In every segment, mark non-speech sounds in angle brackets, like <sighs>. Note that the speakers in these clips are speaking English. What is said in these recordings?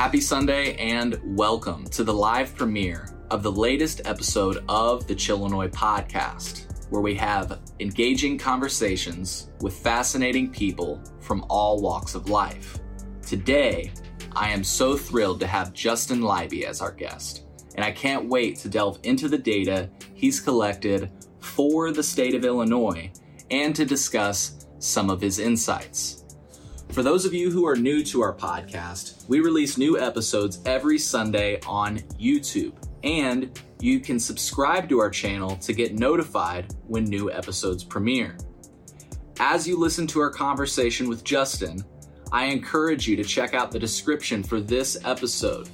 Happy Sunday and welcome to the live premiere of the latest episode of the Chillinois podcast, where we have engaging conversations with fascinating people from all walks of life. Today, I am so thrilled to have Justin Leiby as our guest, and I can't wait to delve into the data he's collected for the state of Illinois and to discuss some of his insights. For those of you who are new to our podcast, we release new episodes every Sunday on YouTube, and you can subscribe to our channel to get notified when new episodes premiere. As you listen to our conversation with Justin, I encourage you to check out the description for this episode.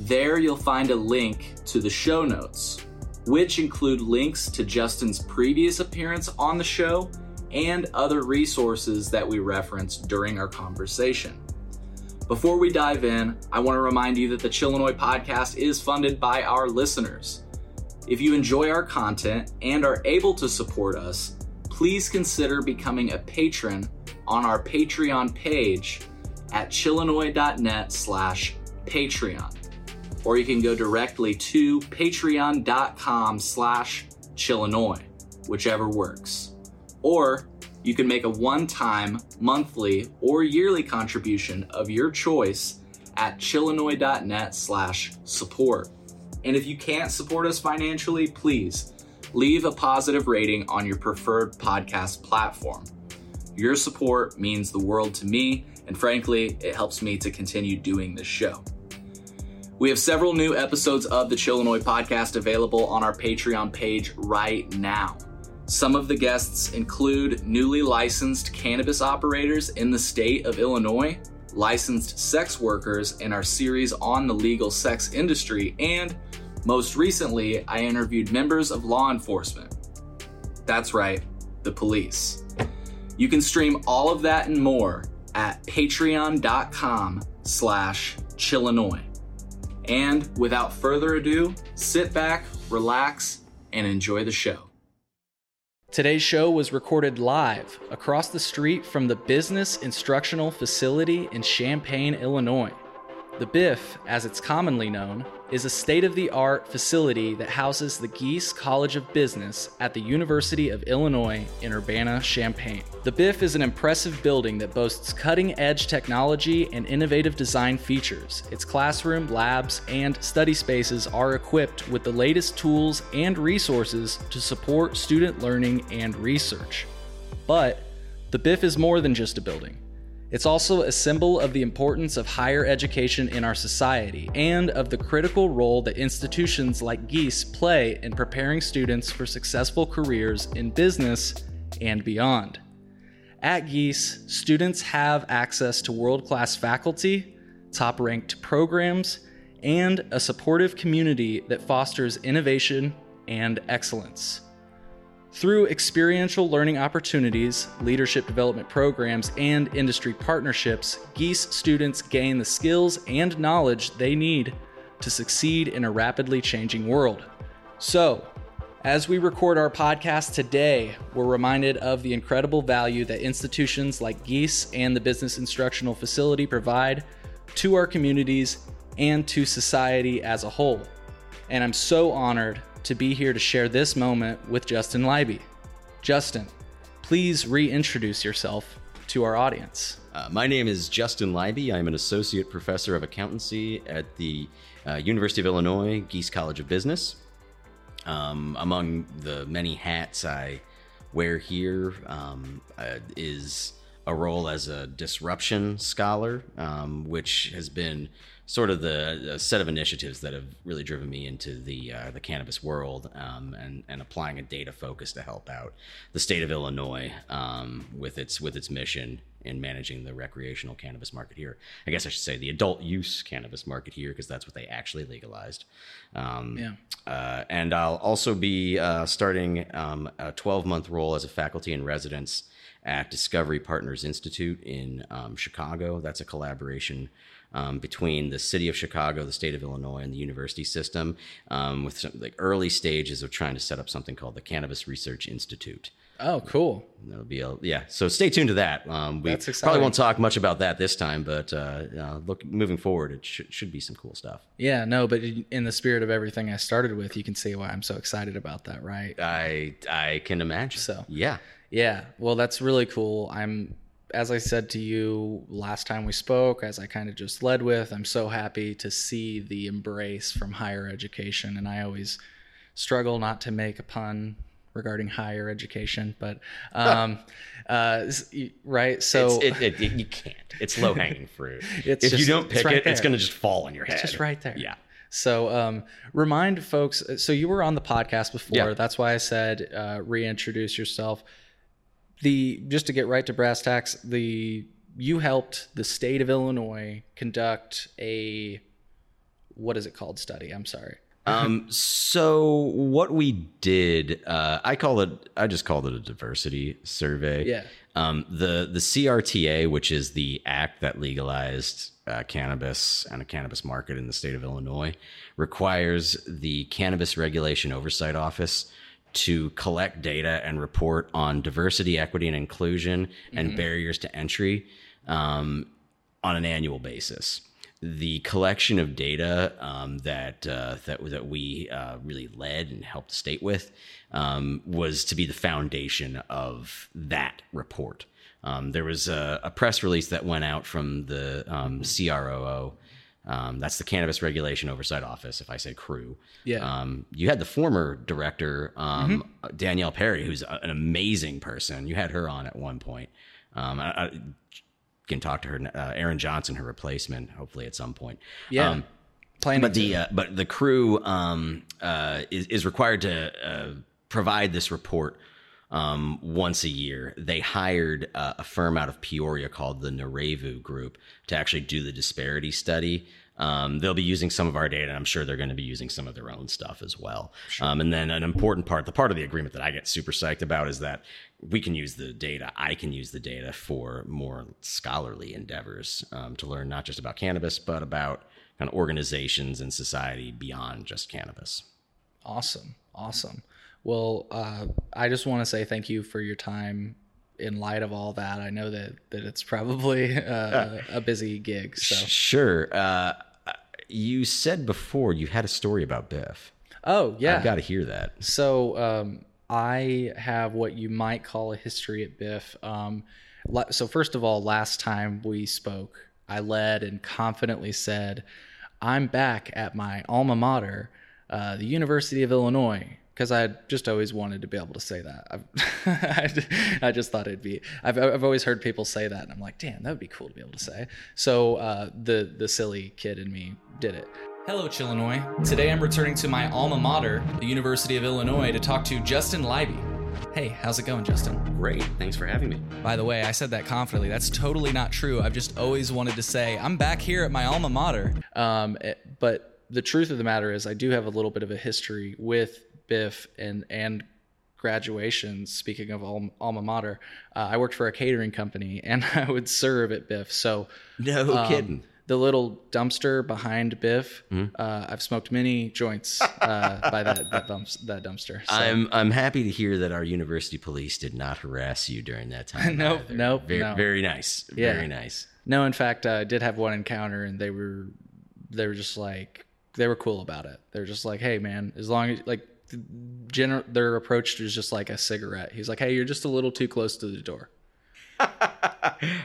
There you'll find a link to the show notes, which include links to Justin's previous appearance on the show and other resources that we reference during our conversation. Before we dive in, I want to remind you that the Chillinois podcast is funded by our listeners. If you enjoy our content and are able to support us, please consider becoming a patron on our Patreon page at chillinois.net slash Patreon. Or you can go directly to patreon.com slash chillinois, whichever works. Or you can make a one time, monthly, or yearly contribution of your choice at chillinois.net slash support. And if you can't support us financially, please leave a positive rating on your preferred podcast platform. Your support means the world to me, and frankly, it helps me to continue doing this show. We have several new episodes of the Chillinois podcast available on our Patreon page right now. Some of the guests include newly licensed cannabis operators in the state of Illinois, licensed sex workers in our series on the legal sex industry, and most recently, I interviewed members of law enforcement. That's right, the police. You can stream all of that and more at patreon.com slash chillinois. And without further ado, sit back, relax, and enjoy the show. Today's show was recorded live across the street from the Business Instructional Facility in Champaign, Illinois. The BIF, as it's commonly known, is a state of the art facility that houses the Gies College of Business at the University of Illinois in Urbana Champaign. The BIF is an impressive building that boasts cutting edge technology and innovative design features. Its classroom, labs, and study spaces are equipped with the latest tools and resources to support student learning and research. But the BIF is more than just a building. It's also a symbol of the importance of higher education in our society and of the critical role that institutions like Gies play in preparing students for successful careers in business and beyond. At Gies, students have access to world class faculty, top ranked programs, and a supportive community that fosters innovation and excellence. Through experiential learning opportunities, leadership development programs, and industry partnerships, Gies students gain the skills and knowledge they need to succeed in a rapidly changing world. So, as we record our podcast today, we're reminded of the incredible value that institutions like Gies and the Business Instructional Facility provide to our communities and to society as a whole. And I'm so honored to be here to share this moment with Justin Leiby. Justin, please reintroduce yourself to our audience. Uh, my name is Justin Leiby. I'm an associate professor of accountancy at the uh, University of Illinois Gies College of Business. Um, among the many hats I wear here um, uh, is a role as a disruption scholar, um, which has been sort of the set of initiatives that have really driven me into the uh, the cannabis world um, and and applying a data focus to help out the state of Illinois um, with its with its mission in managing the recreational cannabis market here. I guess I should say the adult use cannabis market here because that's what they actually legalized. Um, yeah. Uh, and I'll also be uh, starting um, a 12 month role as a faculty in residence at Discovery Partners Institute in um, Chicago. That's a collaboration um, between the city of Chicago, the state of Illinois, and the university system, um, with some like early stages of trying to set up something called the Cannabis Research Institute. Oh, cool. That'll be a yeah. So stay tuned to that. Um, we probably won't talk much about that this time, but uh, uh, look, moving forward, it should should be some cool stuff. Yeah, no, but in the spirit of everything I started with, you can see why I'm so excited about that, right? I I can imagine. So. yeah, Yeah, well, that's really cool. I'm, as I said to you last time we spoke, as I kind of just led with, I'm so happy to see the embrace from higher education. And I always struggle not to make a pun regarding higher education, but, um, uh, right. So it, it, it- you can't. It's low hanging fruit. <laughs> It's if you don't it's pick right it, it's going to just fall on your head. it's just right there. Yeah. So, um, remind folks. So you were on the podcast before. Yeah. That's why I said uh, reintroduce yourself. The just to get right to brass tacks. The you helped the state of Illinois conduct a what is it called study? I'm sorry. Um, so what we did, uh, I call it, I just called it a diversity survey. Yeah. Um, the the CRTA, which is the act that legalized uh, cannabis and a cannabis market in the state of Illinois, requires the Cannabis Regulation Oversight Office to collect data and report on diversity, equity, and inclusion and barriers to entry um, on an annual basis. The collection of data um, that uh, that that we uh, really led and helped the state with um, was to be the foundation of that report. Um, there was a, a press release that went out from the um, CROO. Um, that's the Cannabis Regulation Oversight Office. If I say crew, Yeah. Um, you had the former director um, Danielle Perry, who's a- an amazing person. You had her on at one point. Um, I, I can talk to her. Uh, Aaron Johnson, her replacement, hopefully at some point. Yeah. Um, Planning but the uh, but the crew um, uh, is is required to uh, provide this report um, once a year. They hired uh, a firm out of Peoria called the Narevu Group to actually do the disparity study. Um, they'll be using some of our data, and I'm sure they're going to be using some of their own stuff as well. Um, and then an important part, the part of the agreement that I get super psyched about is that we can use the data. I can use the data for more scholarly endeavors um, to learn not just about cannabis, but about kind of organizations and society beyond just cannabis. Awesome. Awesome. Well, uh, I just want to say thank you for your time in light of all that. I know that, that it's probably <laughs> uh, a busy gig. So, Sure. Uh, you said before you had a story about Biff. oh, yeah. I've got to hear that. So um, I have what you might call a history at Biff. Um, so first of all, last time we spoke, I led and confidently said, "I'm back at my alma mater, uh, the University of Illinois." Because I just always wanted to be able to say that. I've, <laughs> I just thought it'd be. I've, I've always heard people say that, and I'm like, damn, that would be cool to be able to say. So uh, the the silly kid in me did it. Hello, Chillinois. Today I'm returning to my alma mater, the University of Illinois, to talk to Justin Leiby. Hey, how's it going, Justin? Great. Thanks for having me. By the way, I said that confidently. That's totally not true. I've just always wanted to say I'm back here at my alma mater. Um, it- but the truth of the matter is, I do have a little bit of a history with Biff and and graduations. Speaking of alma mater, uh, I worked for a catering company <laughs> and I would serve at Biff. So No um, kidding. the little dumpster behind Biff, uh, I've smoked many joints uh, by that that, dumps, that dumpster. So. I'm I'm happy to hear that our university police did not harass you during that time. <laughs> Nope, either. nope, Very, no. very nice. Yeah. Very nice. No, in fact, I did have one encounter, and they were they were just like they were cool about it. They're just like, hey, man, as long as like general their approach was just like a cigarette. He's like, hey, you're just a little too close to the door. <laughs>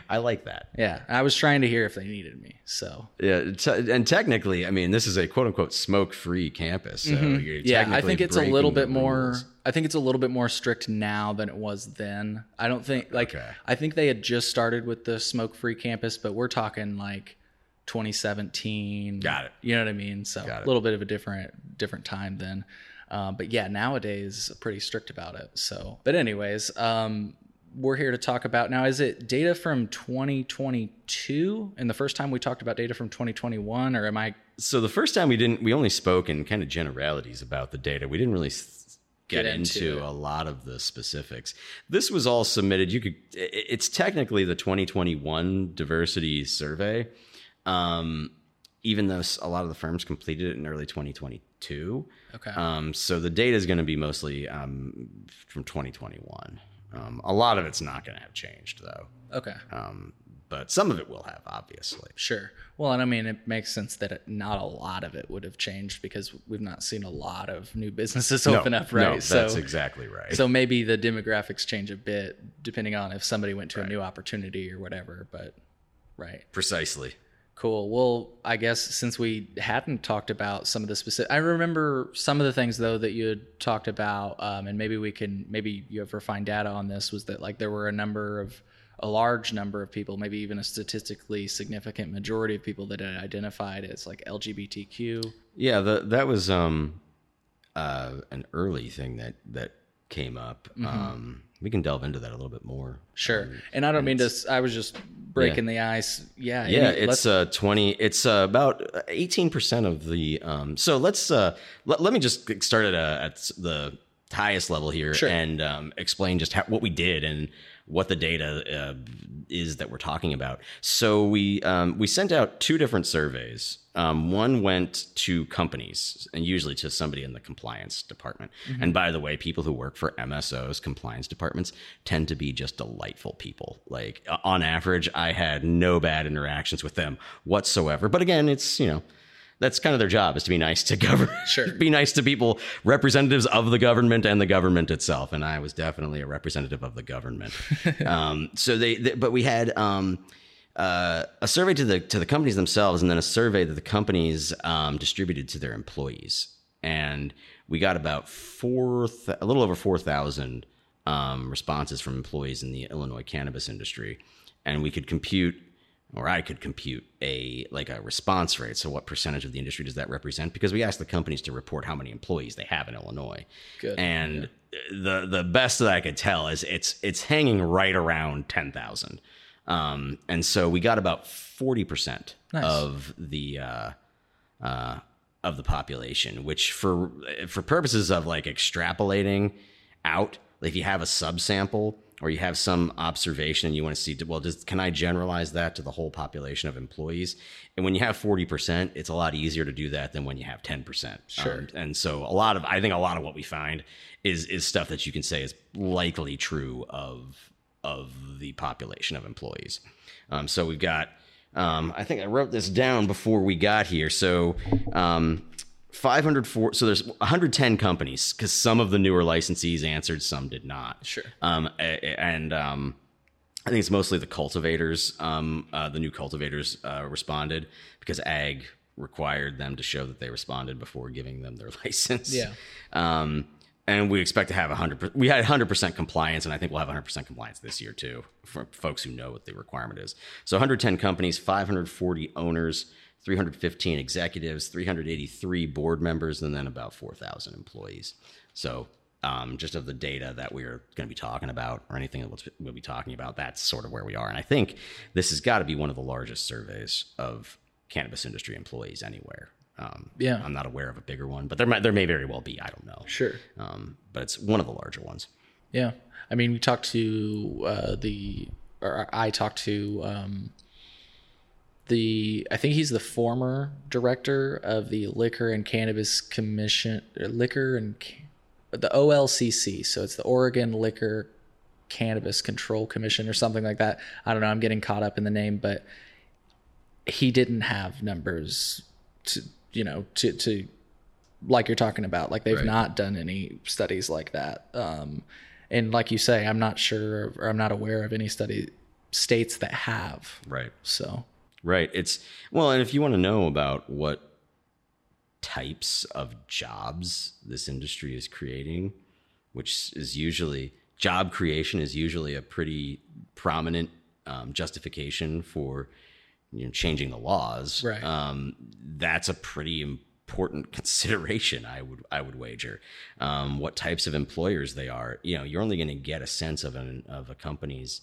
I like that. Yeah, I was trying to hear if they needed me. So Yeah, te- and technically, I mean, this is a quote unquote smoke free campus. So you're Mm-hmm. yeah, I think it's a little bit more. I think it's a little bit more strict now than it was then. I don't think like Okay. I think they had just started with the smoke free campus, but we're talking like 2017. Got it. You know what I mean? So a little bit of a different different time then. Um, but yeah, nowadays pretty strict about it. So, but anyways, um, we're here to talk about now. Is it data from 2022? And the first time we talked about data from 2021, or am I? So the first time we didn't, we only spoke in kind of generalities about the data. We didn't really get, Get into into, a lot of the specifics. This was all submitted. You could, it's technically the 2021 diversity survey. Um, even though a lot of the firms completed it in early 2022. Okay. Um, so the data is going to be mostly um, from 2021. Um, a lot of it's not going to have changed though. Okay. Um, but some of it will have, obviously. Sure. Well, and I mean, it makes sense that it, not a lot of it would have changed because we've not seen a lot of new businesses <laughs> open up, right? No, that's exactly right. so maybe the demographics change a bit depending on if somebody went to a new opportunity or whatever. But right. Precisely. Cool. Well, I guess since we hadn't talked about some of the specific, I remember some of the things though that you had talked about, um, and maybe we can, maybe you have refined data on this. Was that like there were a number of, a large number of people, maybe even a statistically significant majority of people that had identified as like LGBTQ. Yeah, the, that was um, uh, an early thing that that came up. Mm-hmm. Um, we can delve into that a little bit more. Sure. Um, and I don't mean to, I was just breaking the ice. Yeah. yeah any- it's uh 20 it's uh, about 18% of the um so let's uh let, let me just start at, uh, at the highest level here Sure. and um explain just how, what we did and what the data uh, is that we're talking about so we um we sent out two different surveys um, one went to companies and usually to somebody in the compliance department. And by the way, people who work for MSOs, compliance departments, tend to be just delightful people. Like uh, on average, I had no bad interactions with them whatsoever. But again, it's, you know, that's kind of their job is to be nice to government. <laughs> Sure. be nice to people, representatives of the government and the government itself. And I was definitely a representative of the government. <laughs> um, so they, they, but we had, um, uh, a survey to the to the companies themselves, and then a survey that the companies um, distributed to their employees. And we got about four, th- a little over four thousand um, responses from employees in the Illinois cannabis industry, and we could compute, or I could compute a like a response rate. So, what percentage of the industry does that represent? Because we asked the companies to report how many employees they have in Illinois, Good. and the the best that I could tell is it's it's hanging right around ten thousand. Um, and so we got about 40% Nice. of the, uh, uh, of the population, which for, for purposes of like extrapolating out, like if you have a subsample or you have some observation and you want to see, well, does, can I generalize that to the whole population of employees? And when you have 40%, it's a lot easier to do that than when you have 10%. Sure. Um, and so a lot of, I think a lot of what we find is, is stuff that you can say is likely true of, of the population of employees. Um, so we've got, um, I think I wrote this down before we got here. So, um, 504, so there's 110 companies because some of the newer licensees answered, some did not. Sure. Um, and, um, I think it's mostly the cultivators. Um, uh, the new cultivators uh, responded because ag required them to show that they responded before giving them their <laughs> license. Yeah. Um, and we expect to have 100%. We had 100% compliance, and I think we'll have 100% compliance this year too for folks who know what the requirement is. So 110 companies, 540 owners, 315 executives, 383 board members, and then about 4,000 employees. So um, just of the data that we're going to be talking about, or anything that we'll- we'll be talking about, that's sort of where we are. And I think this has got to be one of the largest surveys of cannabis industry employees anywhere. Um, Yeah. I'm not aware of a bigger one, but there might, there may very well be. I don't know. Sure. Um, but it's one of the larger ones. Yeah. I mean, we talked to uh, the, or I talked to um, the, I think he's the former director of the Liquor and Cannabis Commission, Liquor and the OLCC. So it's the Oregon Liquor Cannabis Control Commission or something like that. I don't know. I'm getting caught up in the name, but he didn't have numbers to, you know, to, to, like you're talking about like they've Right. not done any studies like that um and like you say i'm not sure or i'm not aware of any study states that have Right. so Right. It's well, and if you want to know about what types of jobs this industry is creating, which is usually job creation is usually a pretty prominent um, justification for you know changing the laws. Right. Um, that's a pretty important <laughs> consideration. I would I would wager. Um, what types of employers they are. You know, you're only going to get a sense of an of a company's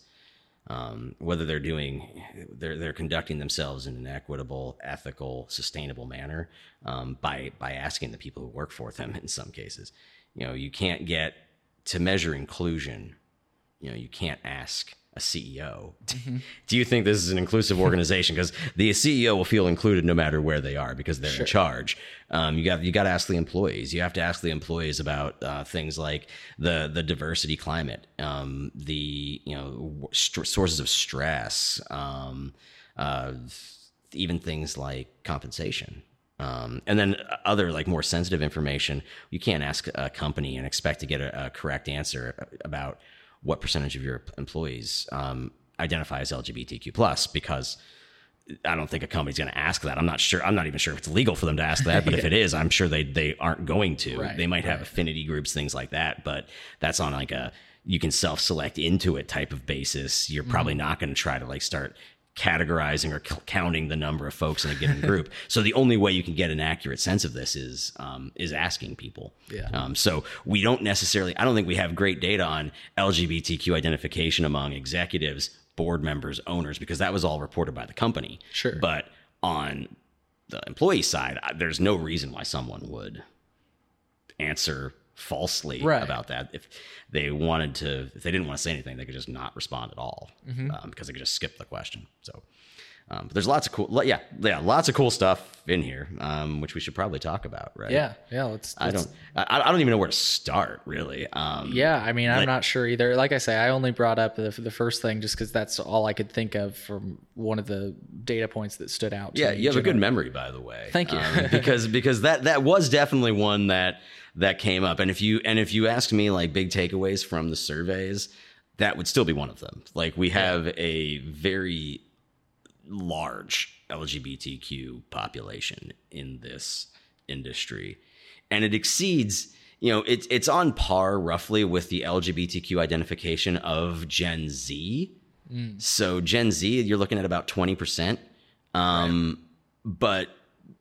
um, whether they're doing they're they're conducting themselves in an equitable, ethical, sustainable manner um, by by asking the people who work for them. <laughs> In some cases, you know, you can't get to measure inclusion. You know, you can't ask a CEO. Do you think this is an inclusive organization? Because the CEO will feel included no matter where they are because they're in charge. Um, you got you got to ask the employees. You have to ask the employees about uh, things like the the diversity climate, um, the you know st- sources of stress, um, uh, even things like compensation. Um, and then other like more sensitive information, you can't ask a company and expect to get a, a correct answer about what percentage of your employees um, identify as LGBTQ plus because I don't think a company's going to ask that. I'm not sure. I'm not even sure if it's legal for them to ask that. But if <laughs> it is, I'm sure they they aren't going to. Right, they might have affinity groups, things like that. But that's on like a you can self select into it type of basis. You're probably not going to try to like start categorizing or c- counting the number of folks in a given <laughs> group. so the only way you can get an accurate sense of this is um, is asking people. Yeah. Um, so we don't necessarily. I don't think we have great data on LGBTQ identification among executives, board members, owners, because that was all reported by the company. Sure. But on the employee side, there's no reason why someone would answer falsely Right. about that. If they wanted to, if they didn't want to say anything, they could just not respond at all Mm-hmm. um, because they could just skip the question. So. Um, but there's lots of cool, yeah, yeah, lots of cool stuff in here, um, which we should probably talk about, right? Yeah, yeah. Let's. I let's- don't, I, I don't even know where to start, really. Um, Yeah, I mean, I'm Like- not sure either. Like I say, I only brought up the, the first thing just because that's all I could think of from one of the data points that stood out. To Yeah, you have a good memory, by the way. Thank you. Um, because because that that was definitely one that that came up. And if you and if you asked me like big takeaways from the surveys, that would still be one of them. Like we have a very large LGBTQ population in this industry, and it exceeds. You know, it's it's on par roughly with the LGBTQ identification of Gen Z. So Gen Z, you're looking at about twenty percent. Um, but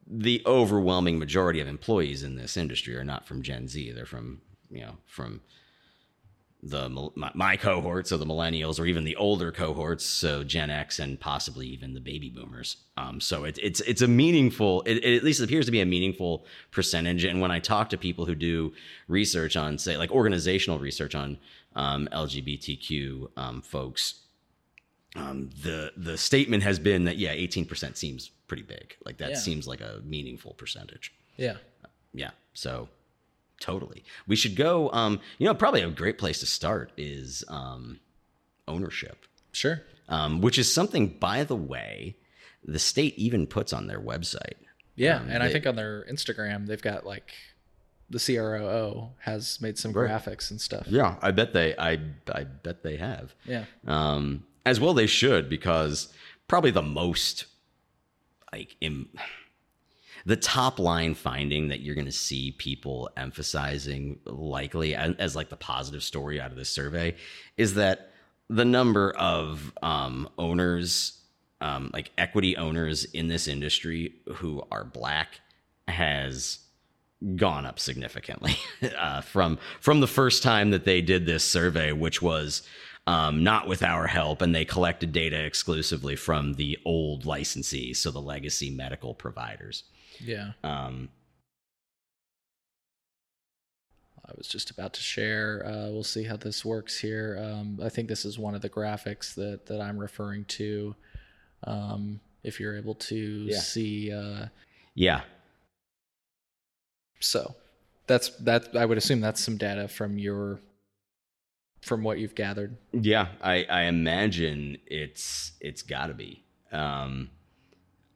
the overwhelming majority of employees in this industry are not from Gen Z. They're from you know from the my, my cohorts, so the millennials, or even the older cohorts, so Gen X and possibly even the baby boomers. Um, so it, it's it's a meaningful, it, it at least appears to be a meaningful percentage. And when I talk to people who do research on, say, like organizational research on um, LGBTQ um, folks, um, the the statement has been that yeah, eighteen percent seems pretty big. Like that Yeah. seems like a meaningful percentage. Yeah. Yeah. So totally. We should go um you know probably a great place to start is um ownership. Sure. Um which is something by the way the state even puts on their website. Yeah, Um, and I think on their Instagram they've got like the CROO has made some Right. graphics and stuff. Yeah, I bet they I I bet they have. Yeah. Um, as well they should because probably the most like Im- <sighs> the top line finding that you're going to see people emphasizing likely as, as like the positive story out of this survey is that the number of um, owners um, like equity owners in this industry who are black has gone up significantly <laughs> uh, from from the first time that they did this survey, which was um, not with our help, and they collected data exclusively from the old licensees, so the legacy medical providers. Yeah. Um, I was just about to share. Uh, we'll see how this works here. Um, I think this is one of the graphics that that I'm referring to. Um, if you're able to Yeah. see, uh, yeah, so that's that. I would assume that's some data from your from what you've gathered. yeah, I, I imagine it's it's got to be. Um,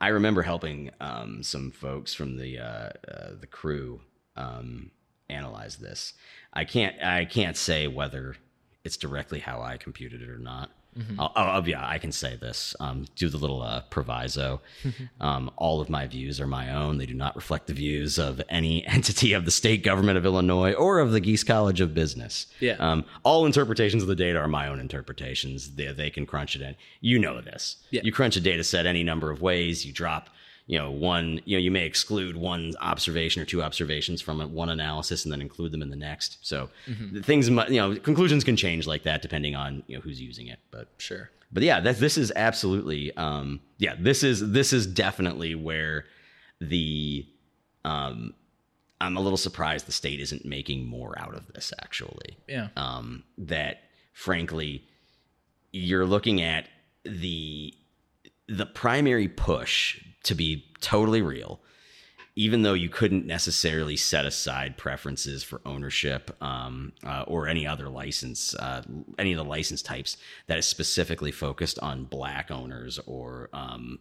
I remember helping um, some folks from the uh, uh, the crew um, analyze this. I can't I can't say whether it's directly how I computed it or not. I'll, I'll, yeah, I can say this. Um, do the little uh, proviso. <laughs> um, all of my views are my own. They do not reflect the views of any <laughs> entity of the state government of Illinois or of the Gies College of Business. Yeah. Um, all interpretations of the data are my own interpretations. They, they can crunch it in. You know this. Yeah. You crunch a data set any number of ways. You drop, you know, one, you know, you may exclude one observation or two observations from one analysis and then include them in the next. So the things, you know, conclusions can change like that depending on, you know, who's using it. But Sure. but yeah, that this is absolutely um yeah, this is this is definitely where the um I'm a little surprised the state isn't making more out of this actually. Yeah. Um that frankly you're looking at the the primary push to be totally real even though you couldn't necessarily set aside preferences for ownership um, uh, or any other license, uh, any of the license types that is specifically focused on black owners or um,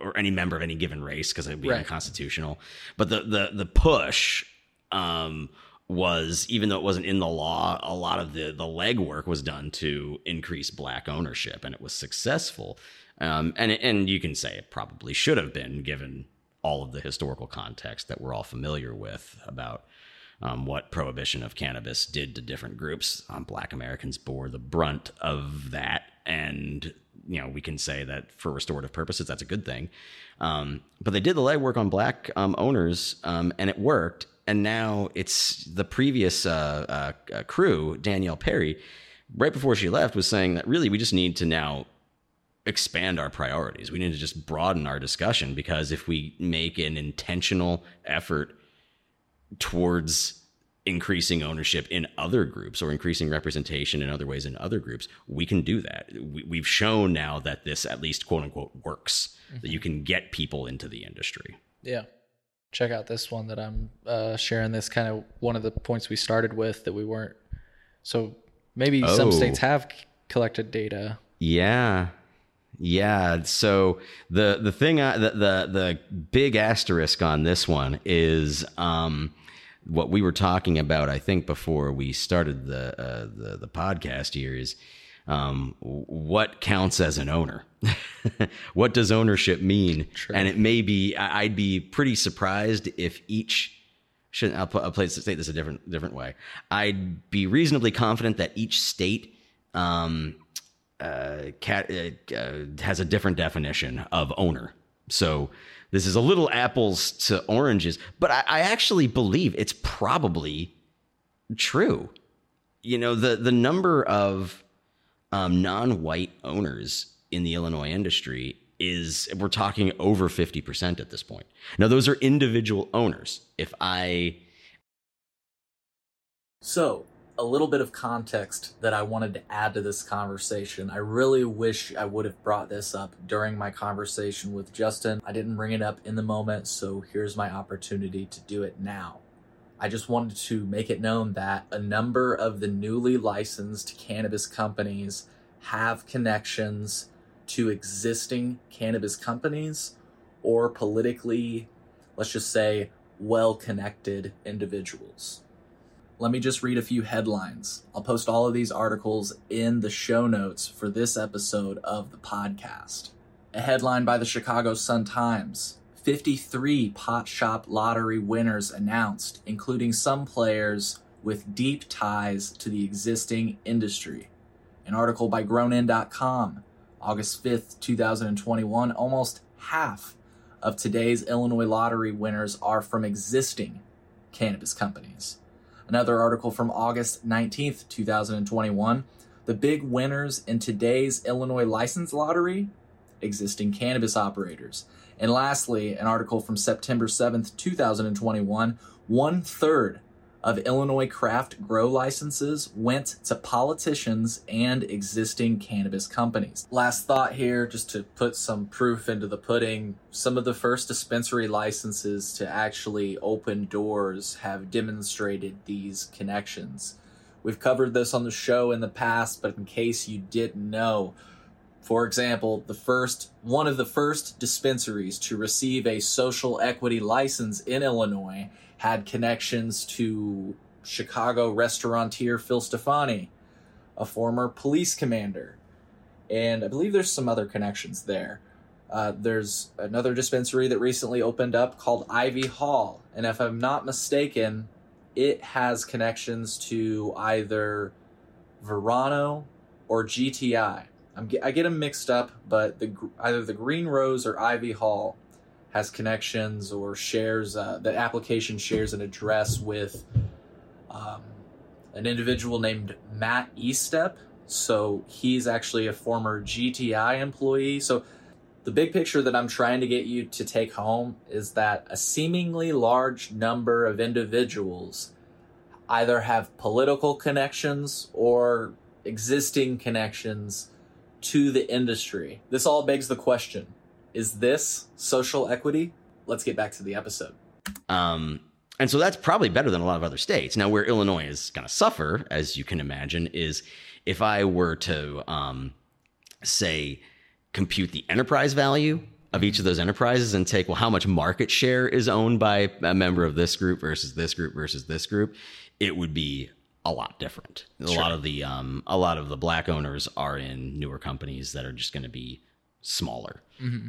or any member of any given race because it would be Right. unconstitutional. But the the the push um, was even though it wasn't in the law, a lot of the the legwork was done to increase black ownership, and it was successful. Um, and and you can say it probably should have been given all of the historical context that we're all familiar with about um, what prohibition of cannabis did to different groups. Um, black Americans bore the brunt of that, and you know we can say that for restorative purposes that's a good thing. Um, but they did the legwork on black um, owners, um, and it worked. And now it's the previous uh, uh, crew, Danielle Perry, right before she left, was saying that really we just need to now expand our priorities. We need to just broaden our discussion because if we make an intentional effort towards increasing ownership in other groups or increasing representation in other ways in other groups, we can do that. We, we've shown now that this at least quote unquote works, that you can get people into the industry. Yeah. Check out this one that I'm uh, sharing. This kind of one of the points we started with that we weren't. So maybe some Oh. states have c- collected data. Yeah. Yeah. So the the thing I, the, the the big asterisk on this one is um what we were talking about I think before we started the uh, the the podcast here is um what counts as an owner <laughs> what does ownership mean True. and it may be I- I'd be pretty surprised if each shouldn't I'll, put, I'll play, state this a different different way I'd be reasonably confident that each state um uh, cat uh, uh, has a different definition of owner. So this is a little apples to oranges, but I, I actually believe it's probably true. You know, the the number of um, non-white owners in the Illinois industry is we're talking over 50% at this point. Now those are individual owners. If I So, a little bit of context that I wanted to add to this conversation. I really wish I would have brought this up during my conversation with Justin. I didn't bring it up in the moment, so here's my opportunity to do it now. I just wanted to make it known that a number of the newly licensed cannabis companies have connections to existing cannabis companies or politically, let's just say, well connected individuals. Let me just read a few headlines. I'll post all of these articles in the show notes for this episode of the podcast. A headline by the Chicago Sun Times 53 pot shop lottery winners announced, including some players with deep ties to the existing industry. An article by GrownIn.com, August 5th, 2021. Almost half of today's Illinois lottery winners are from existing cannabis companies. Another article from August 19th, 2021. The big winners in today's Illinois license lottery existing cannabis operators. And lastly, an article from September 7th, 2021. One third of Illinois craft grow licenses went to politicians and existing cannabis companies. Last thought here, just to put some proof into the pudding, some of the first dispensary licenses to actually open doors have demonstrated these connections. We've covered this on the show in the past, but in case you didn't know, for example, the first one of the first dispensaries to receive a social equity license in Illinois had connections to Chicago restaurateur Phil Stefani, a former police commander, and I believe there's some other connections there. Uh, there's another dispensary that recently opened up called Ivy Hall, and if I'm not mistaken, it has connections to either Verano or GTI. I'm, I get them mixed up, but the either the Green Rose or Ivy Hall has connections or shares uh, the application shares an address with um, an individual named Matt Estep. So he's actually a former GTI employee. So the big picture that I'm trying to get you to take home is that a seemingly large number of individuals either have political connections or existing connections to the industry. This all begs the question is this social equity? Let's get back to the episode. Um, and so that's probably better than a lot of other states. Now, where Illinois is going to suffer, as you can imagine, is if I were to um, say compute the enterprise value of each of those enterprises and take, well, how much market share is owned by a member of this group versus this group versus this group, it would be a lot different. A lot of the um, a lot of the black owners are in newer companies that are just going to be smaller.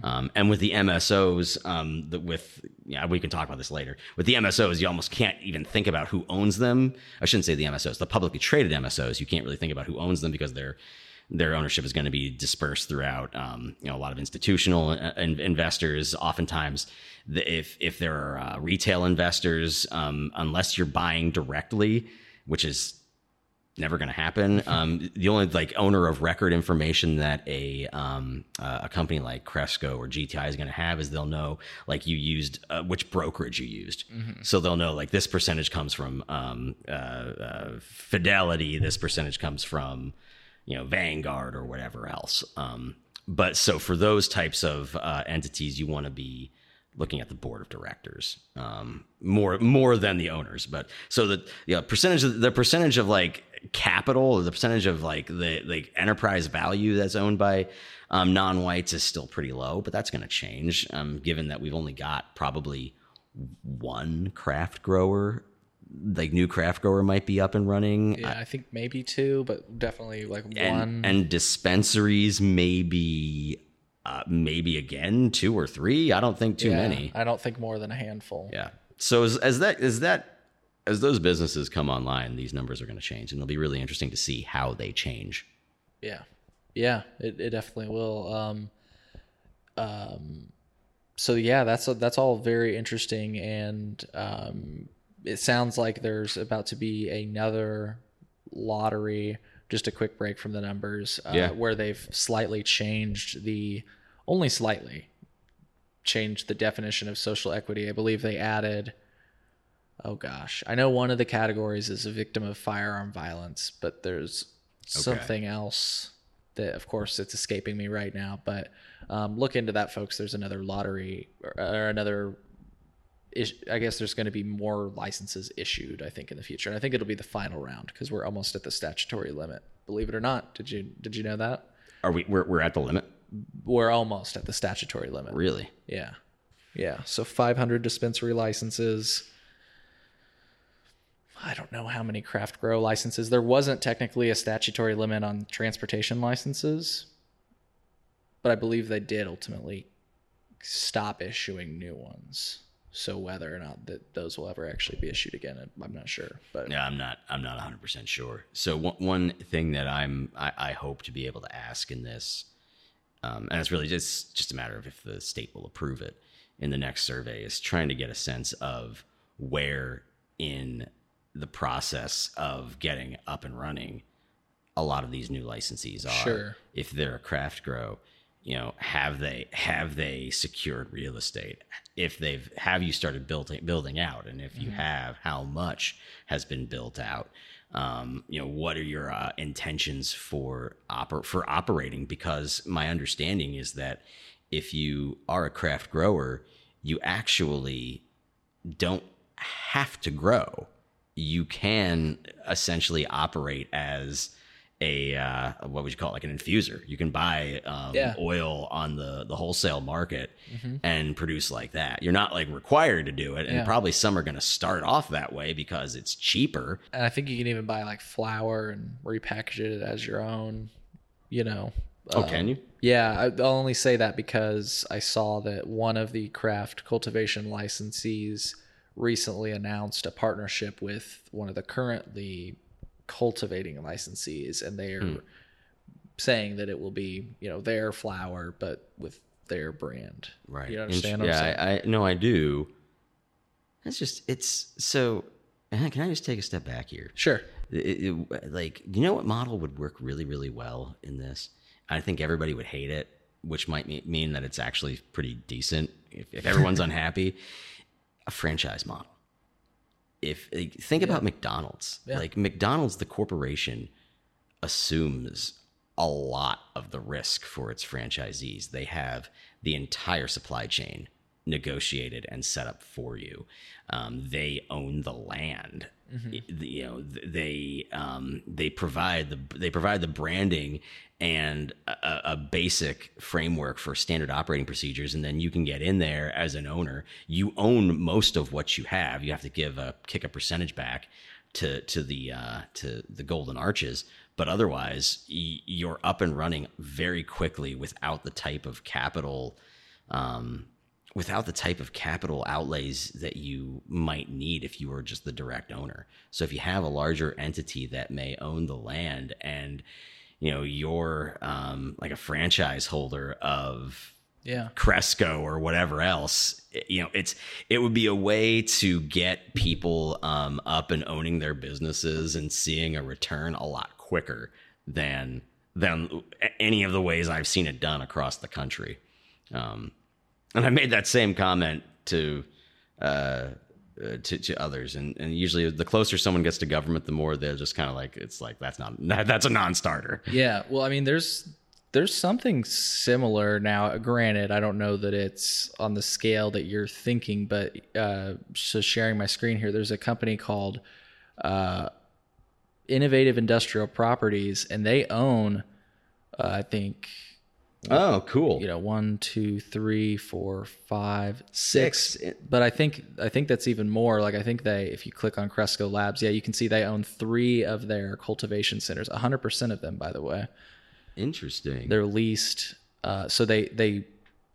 Um, and with the MSOs, um, the, with yeah, we can talk about this later. With the MSOs, you almost can't even think about who owns them. I shouldn't say the MSOs, the publicly traded MSOs. You can't really think about who owns them because their their ownership is going to be dispersed throughout. Um, you know, a lot of institutional uh, in- investors. Oftentimes, the, if if there are uh, retail investors, um, unless you're buying directly, which is never going to happen. Um, the only like owner of record information that a um, uh, a company like Cresco or GTI is going to have is they'll know like you used uh, which brokerage you used, so they'll know like this percentage comes from um, uh, uh, Fidelity, this percentage comes from you know Vanguard or whatever else. Um, but so for those types of uh, entities, you want to be looking at the board of directors um, more more than the owners. But so the you know, percentage of the percentage of like capital or the percentage of like the like enterprise value that's owned by um, non-whites is still pretty low. But that's going to change um, given that we've only got probably one craft grower. Like new craft grower might be up and running. Yeah, I think maybe two, but definitely like one. and dispensaries maybe uh, maybe again two or three i don't think too Yeah, many I don't think more than a handful. yeah so as, as that as that as those businesses come online these numbers are going to change and it'll be really interesting to see how they change Yeah. Yeah, it, it definitely will. Um, um, so yeah, that's that's all very interesting, and um, it sounds like there's about to be another lottery. Just a quick break from the numbers, uh, Yeah. where they've slightly changed the only slightly changed the definition of social equity. I believe they added. Oh gosh, I know one of the categories is a victim of firearm violence, but there's something else that, of course, it's escaping me right now. But um, look into that, folks. There's another lottery or, or another. Is, I guess there's going to be more licenses issued. I think in the future, and I think it'll be the final round because we're almost at the statutory limit. Believe it or not, did you did you know that are we we're, we're at the limit we're almost at the statutory limit? really Yeah. Yeah. So 500 dispensary licenses. I don't know how many craft grow licenses. There wasn't technically a statutory limit on transportation licenses, but I believe they did ultimately stop issuing new ones. So whether or not that those will ever actually be issued again, I'm not sure. But yeah i'm not i'm not 100% sure so one, one thing that i'm I, I hope to be able to ask in this um, and it's really just just a matter of if the state will approve it in the next survey is trying to get a sense of where in the process of getting up and running a lot of these new licensees are. Sure. if they're a craft grow you know have they have they secured real estate? If they've have you started building building out? And if you have how much has been built out? Um, you know what are your uh, intentions for oper- for operating? Because my understanding is that if you are a craft grower you actually don't have to grow you can essentially operate as a uh, what would you call it like an infuser you can buy um, Yeah. oil on the the wholesale market and produce like that you're not like required to do it and Yeah. probably some are going to start off that way because it's cheaper and I think you can even buy like flower and repackage it as your own. You know. oh Uh, can you Yeah, I'll only say that because I saw that one of the craft cultivation licensees recently announced a partnership with one of the currently cultivating licensees, and they are Hmm. saying that it will be you know their flower but with their brand. Right. You Int- understand I'm yeah? I, I no, I do. It's just it's so. Can I just take a step back here? Sure. It- it- like, you know what model would work really, really well in this? I think everybody would hate it, which might mean that it's actually pretty decent if, if everyone's <laughs> unhappy. A franchise model. If like, think about McDonald's, Yeah. like McDonald's, the corporation assumes a lot of the risk for its franchisees. They have the entire supply chain negotiated and set up for you. Um, they own the land. Mm-hmm. You know, they um, they provide the they provide the branding and a, a, basic framework for standard operating procedures, and then you can get in there as an owner. You own most of what you have. You have to give a kick a percentage back to to the uh, to the golden arches, but otherwise you're up and running very quickly without the type of capital um, without the type of capital outlays that you might need if you were just the direct owner. So if you have a larger entity that may own the land and you know you're um, like a franchise holder of yeah Cresco or whatever else, you know it's it would be a way to get people um, up and owning their businesses and seeing a return a lot quicker than than any of the ways I've seen it done across the country. Um, and I made that same comment to uh, uh, to, to others, and, and usually the closer someone gets to government, the more they're just kind of like it's like that's not <laughs> that's a non-starter. Yeah, well, I mean, there's there's something similar now. Granted, I don't know that it's on the scale that you're thinking, but uh, so sharing my screen here, there's a company called uh, Innovative Industrial Properties, and they own, uh, I think, Oh, cool. You know, one, two, three, four, five, six. But I think I think that's even more. Like I think they, if you click on Cresco Labs, yeah, you can see they own three of their cultivation centers. hundred percent of them, by the way. Interesting. They're leased. Uh, so they they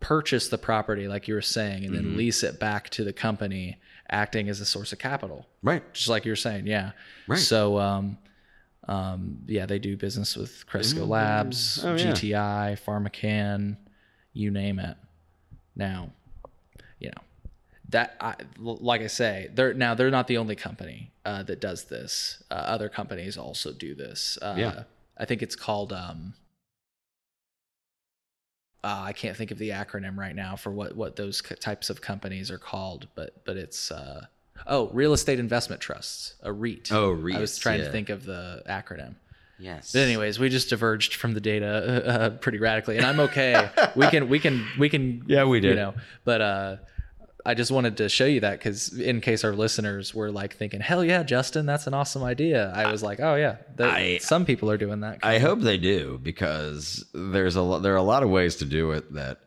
purchase the property, like you were saying, and then mm-hmm. lease it back to the company, acting as a source of capital. Right. Just like you were saying, yeah. Right. So um, um, yeah, they do business with Cresco mm-hmm. Labs, oh, GTI, yeah. PharmaCann, you name it. Now, you know that I, like I say, they're now they're not the only company uh, that does this. Uh, other companies also do this. Uh, yeah, I think it's called. Um, uh, I can't think of the acronym right now for what what those types of companies are called, but but it's uh, Oh, real estate investment trusts, a REIT. Oh, REIT. I was trying yeah. to think of the acronym. Yes. But anyways, we just diverged from the data <laughs> uh, pretty radically, and I'm okay. we can, we can, we can. <laughs> Yeah, we did. You know, but uh, I just wanted to show you that because in case our listeners were like thinking, "Hell yeah, Justin, that's an awesome idea," I was like, "Oh yeah, I, some people are doing that." I hope they do because there's a lot, there are a lot of ways to do it that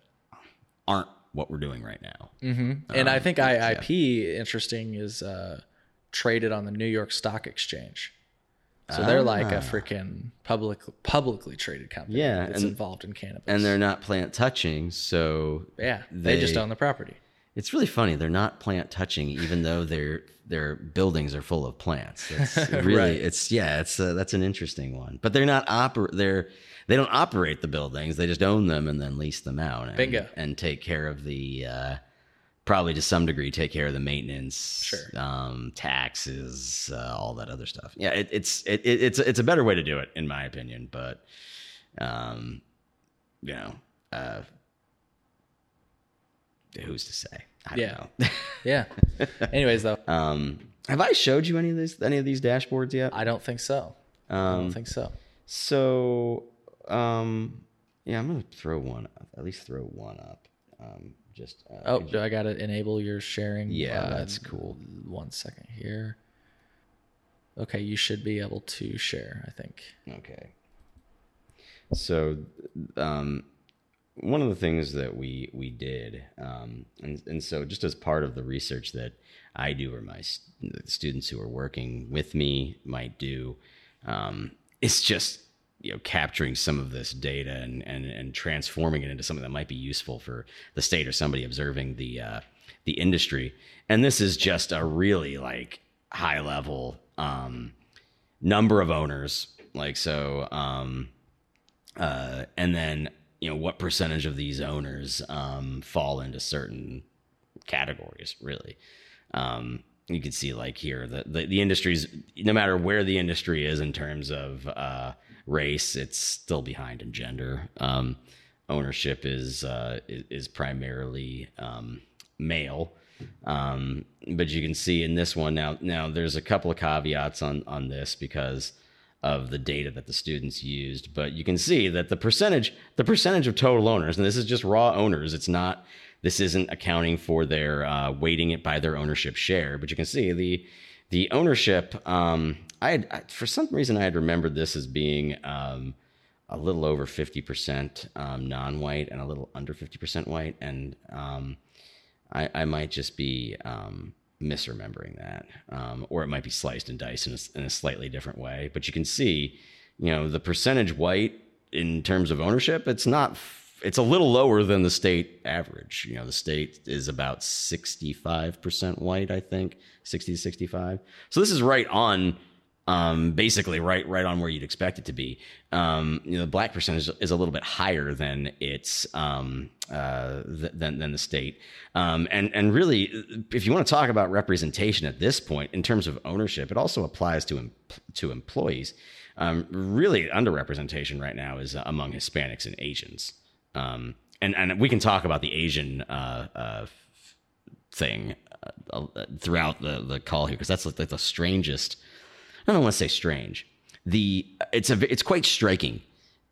aren't what we're doing right now. Mm-hmm. And um, I think IIP, yeah. interesting, is uh, traded on the New York Stock Exchange. So ah. they're like a freaking public, publicly traded company. Yeah, that's and, involved in cannabis, and they're not plant touching. So yeah, they, they just own the property. It's really funny. They're not plant touching, even though their their buildings are full of plants. It's <laughs> really, right. it's yeah, it's uh, that's an interesting one. But they're not oper. They're they don't operate the buildings; they just own them and then lease them out. And, Bingo. And take care of the uh, probably to some degree take care of the maintenance, sure. um, taxes, uh, all that other stuff. Yeah, it, it's it, it's it's a better way to do it in my opinion, but um, you know, uh, who's to say? yeah, <laughs> yeah. Anyways, though, <laughs> um, have I showed you any of these any of these dashboards yet? I don't think so. Um, I don't think so. So um, yeah, I'm gonna throw one. Up, at least throw one up. Um, just uh, oh, do you... I gotta enable your sharing? Yeah, uh, that's cool. One second here. Okay, you should be able to share. I think. Okay. So, um, one of the things that we we did, um, and and so just as part of the research that I do, or my st- students who are working with me might do, um, is just you know capturing some of this data and and and transforming it into something that might be useful for the state or somebody observing the uh, the industry. And this is just a really like high level um, number of owners, like so, um, uh, and then you know what percentage of these owners um, fall into certain categories, really. Um, you can see like here the, the, the industries no matter where the industry is in terms of uh, race, it's still behind in gender. Um, ownership is uh, is primarily um, male, um, but you can see in this one now. Now there's a couple of caveats on on this because of the data that the students used, but you can see that the percentage the percentage of total owners, and this is just raw owners. It's not this isn't accounting for their uh, weighting it by their ownership share, but you can see the the ownership. Um, I had I, for some reason I had remembered this as being um, a little over fifty percent um, non-white and a little under fifty percent white, and um, I, I, might just be um, misremembering that, um, or it might be sliced and diced in a, in a slightly different way. But you can see, you know, the percentage white in terms of ownership. It's not it's a little lower than the state average. You know, the state is about 65% white, I think, 60 to 65. So this is right on um, basically right right on where you'd expect it to be. Um, you know, the black percentage is a little bit higher than its um, uh, th- than than the state. Um, and and really, if you want to talk about representation at this point in terms of ownership, it also applies to em- to employees. Um, really, underrepresentation right now is uh, among Hispanics and Asians. Um, and and we can talk about the Asian uh, uh, thing uh, throughout the the call here because that's like the strangest. I don't want to say strange. The it's a it's quite striking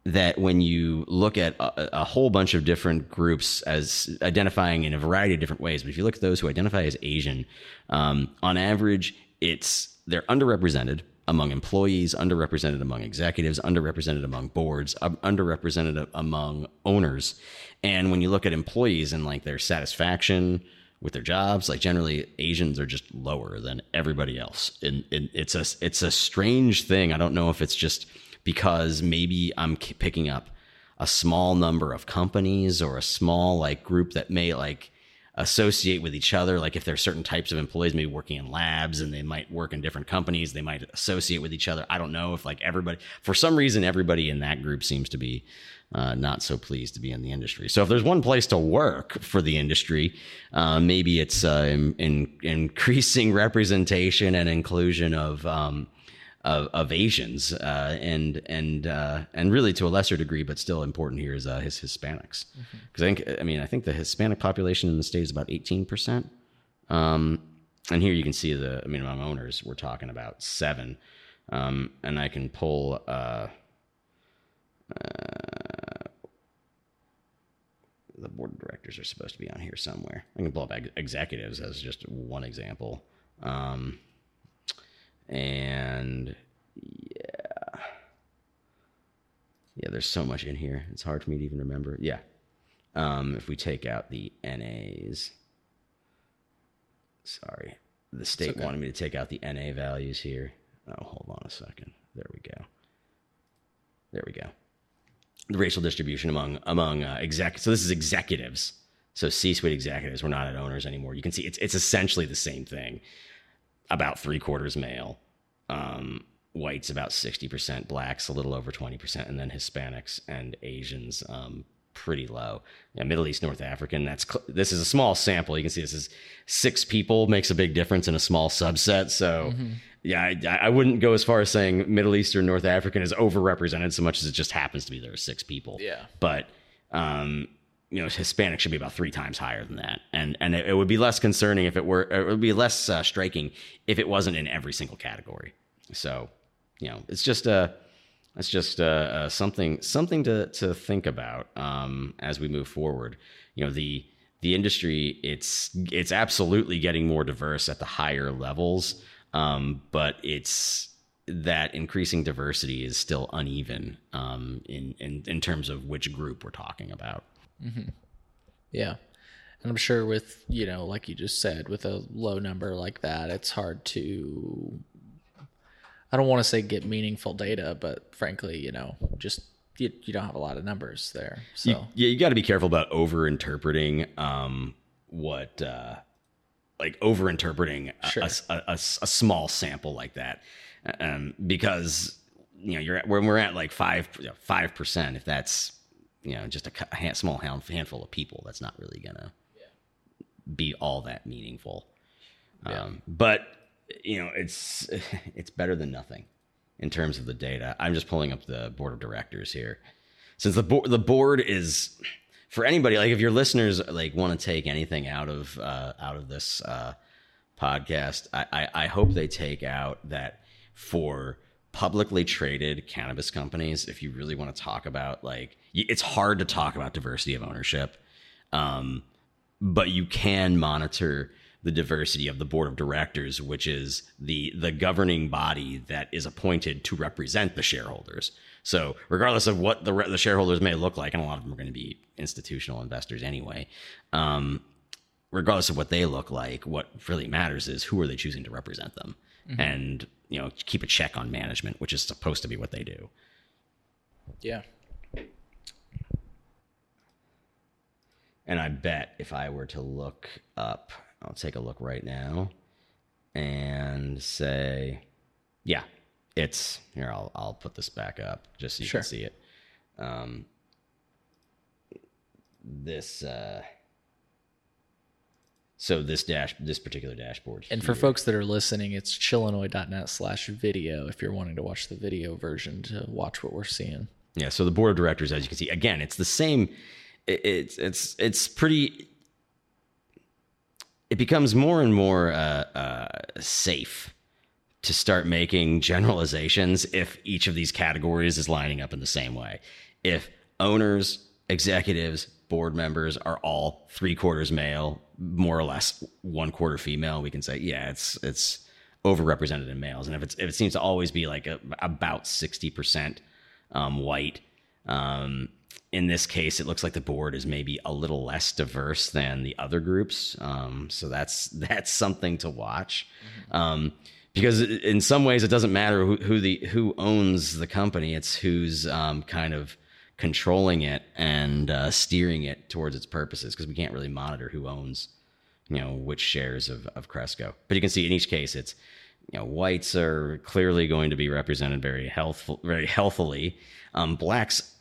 that when you look at a, a, whole bunch of different groups as identifying in a variety of different ways, but if you look at those who identify as Asian, um, on average, it's they're underrepresented among employees, underrepresented among executives, underrepresented among boards, underrepresented among owners. And when you look at employees and like their satisfaction with their jobs, like generally Asians are just lower than everybody else. And, and it's a it's a strange thing. I don't know if it's just because maybe I'm picking up a small number of companies or a small like group that may like associate with each other. Like if there are certain types of employees maybe working in labs and they might work in different companies, they might associate with each other. I don't know if like everybody, for some reason, everybody in that group seems to be uh, not so pleased to be in the industry. So if there's one place to work for the industry, uh, maybe it's uh, in, in, increasing <laughs> representation and inclusion of um, of, of Asians, uh, and and uh, and really to a lesser degree, but still important here is uh, his Hispanics. Because mm-hmm. I think, I mean, I think the Hispanic population in the state is about eighteen percent. Um, and here you can see the, I mean, among owners, we're talking about seven. Um, and I can pull. Uh, the board of directors are supposed to be on here somewhere. I can pull up executives as just one example. Um, and yeah. Yeah, there's so much in here. It's hard for me to even remember. Yeah. Um, if we take out the NAs, sorry, the state okay. wanted me to take out the NA values here. Oh, hold on a second. There we go. There we go. The racial distribution among among uh, exec. So this is executives. So C-suite executives. We're not at owners anymore. You can see it's it's essentially the same thing about three quarters male. Um, whites about 60%, blacks a little over 20%, and then Hispanics and Asians um, pretty low. Yeah, Middle East, North African, that's cl- this is a small sample. You can see this is six people makes a big difference in a small subset. So, mm-hmm. yeah, I, I, wouldn't go as far as saying Middle Eastern, North African is overrepresented so much as it just happens to be there are six people. Yeah. But, um, you know, Hispanic should be about three times higher than that, and and it, it would be less concerning if it were. It would be less uh, striking if it wasn't in every single category. So, you know, it's just a. It's just uh, uh, something something to to think about um, as we move forward. You know, the the industry it's it's absolutely getting more diverse at the higher levels, um, but it's that increasing diversity is still uneven um, in, in in terms of which group we're talking about. Mm-hmm. Yeah. And I'm sure with, you know, like you just said, with a low number like that, it's hard to, I don't want to say get meaningful data, but frankly, you know, just you, you don't have a lot of numbers there. So, you, yeah, you got to be careful about over interpreting um, what, uh, like over interpreting sure. a, a, a, a, small sample like that. Um, because, you know, you're at, when we're at like five, five percent, if that's, you know just a, small handful of people that's not really gonna yeah. be all that meaningful yeah. um, but you know it's <laughs> it's better than nothing in terms of the data. I'm just pulling up the board of directors here. Since the board the board is for anybody like if your listeners like want to take anything out of uh, out of this uh, podcast I, I, I hope they take out that for publicly traded cannabis companies, if you really want to talk about like, it's hard to talk about diversity of ownership, um, but you can monitor the diversity of the board of directors, which is the the governing body that is appointed to represent the shareholders. So, regardless of what the the shareholders may look like, and a lot of them are going to be institutional investors anyway, um, regardless of what they look like, what really matters is who are they choosing to represent them, mm-hmm. and you know keep a check on management, which is supposed to be what they do. Yeah. And I bet if I were to look up, I'll take a look right now and say, yeah, it's here. I'll I'll put this back up just so you sure. can see it. Um, this uh, so this dash this particular dashboard and here. for folks that are listening it's chillinois.net slash video if you're wanting to watch the video version to watch what we're seeing yeah so the board of directors as you can see again it's the same it, it's it's it's pretty it becomes more and more uh, uh, safe to start making generalizations if each of these categories is lining up in the same way if owners executives board members are all three quarters male, more or less one quarter female, we can say, yeah, it's it's overrepresented in males. And if it's if it seems to always be like a, about sixty percent um, white, um, in this case, it looks like the board is maybe a little less diverse than the other groups. Um, so that's <laughs> that's something to watch. Mm-hmm. Um, because in some ways, it doesn't matter who, who, the who owns the company; it's who's um, kind of controlling it and uh, steering it towards its purposes because we can't really monitor who owns you know which shares of, of cresco but you can see in each case it's you know whites are clearly going to be represented very healthful very healthily um, blacks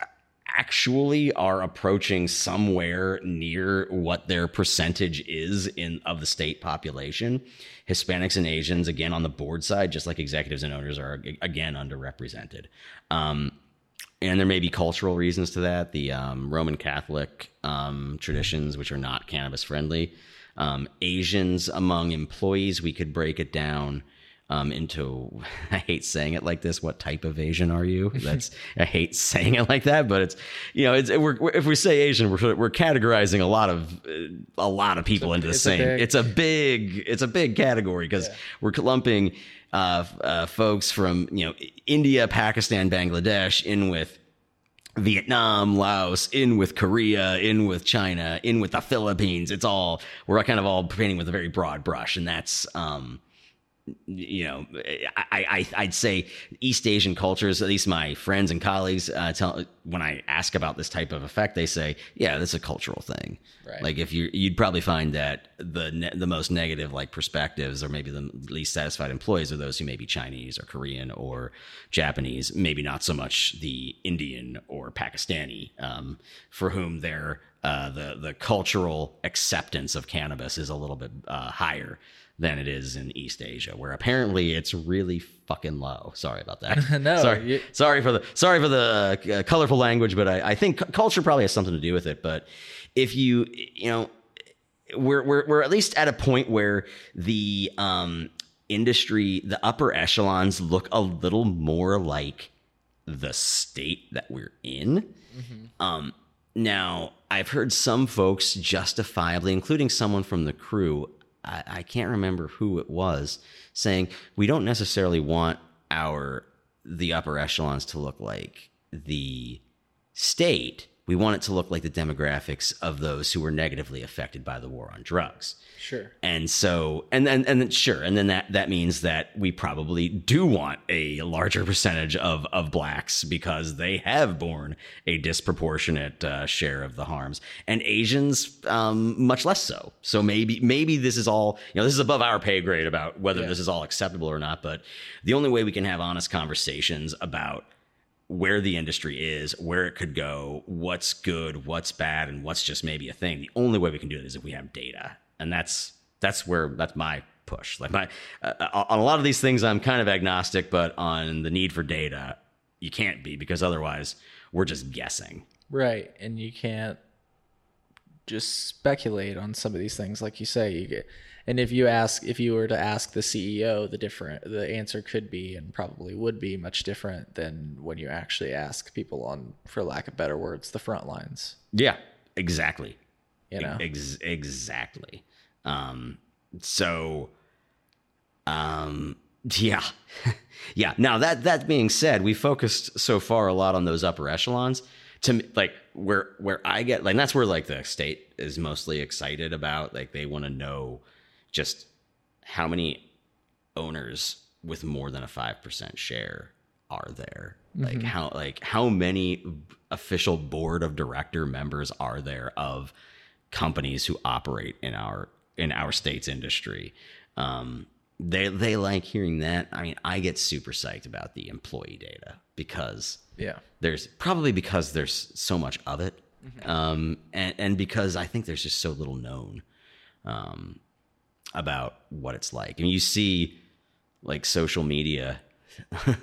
actually are approaching somewhere near what their percentage is in of the state population. Hispanics and asians again on the board side just like executives and owners are again underrepresented. Um, and there may be cultural reasons to that. The um, Roman Catholic um, traditions, which are not cannabis friendly, um, Asians among employees, we could break it down um, into. <laughs> I hate saying it like this. What type of Asian are you? <laughs> That's I hate saying it like that, but it's you know, it's we're, if we say Asian, we're we're categorizing a lot of uh, a lot of people a, into the same. A it's a big it's a big category because yeah. we're lumping uh, uh, folks from you know India, Pakistan, Bangladesh in with Vietnam, Laos, in with Korea, in with China, in with the Philippines. It's all we're kind of all painting with a very broad brush, and that's um, you know, I, I would say East Asian cultures. At least my friends and colleagues uh, tell when I ask about this type of effect, they say, "Yeah, that's a cultural thing." Right. Like if you you'd probably find that the ne- the most negative like perspectives, or maybe the least satisfied employees, are those who may be Chinese or Korean or Japanese. Maybe not so much the Indian or Pakistani, um, for whom their uh, the the cultural acceptance of cannabis is a little bit uh, higher than it is in East Asia, where apparently it's really fucking low. Sorry about that. <laughs> no, sorry, you... sorry for the sorry for the uh, colorful language, but I, I think culture probably has something to do with it. But if you you know, we're we're we're at least at a point where the um, industry, the upper echelons, look a little more like the state that we're in. Mm-hmm. Um, now, I've heard some folks justifiably, including someone from the crew, I, I can't remember who it was saying we don't necessarily want our the upper echelons to look like the state we want it to look like the demographics of those who were negatively affected by the war on drugs. Sure. And so, and then, and then, sure, and then that that means that we probably do want a larger percentage of of blacks because they have borne a disproportionate uh, share of the harms, and Asians um, much less so. So maybe maybe this is all you know. This is above our pay grade about whether yeah. this is all acceptable or not. But the only way we can have honest conversations about where the industry is, where it could go, what's good, what's bad, and what's just maybe a thing. The only way we can do it is if we have data, and that's that's where that's my push. Like my uh, uh, on a lot of these things, I'm kind of agnostic, but on the need for data, you can't be because otherwise we're just guessing. Right, and you can't just speculate on some of these things, like you say. You get, and if you ask, if you were to ask the CEO, the different, the answer could be and probably would be much different than when you actually ask people on, for lack of better words, the front lines. Yeah, exactly. You know, Ex- exactly. Um, so, um, yeah, <laughs> yeah. Now that that being said, we focused so far a lot on those upper echelons. To me, like where where I get like that's where like the state is mostly excited about. Like they want to know just how many owners with more than a five percent share are there. Like how like how many official board of director members are there of companies who operate in our in our state's industry. Um, they they like hearing that. I mean, I get super psyched about the employee data because yeah, there's probably because there's so much of it, um, and and because I think there's just so little known um, about what it's like. I mean, you see like social media. <laughs>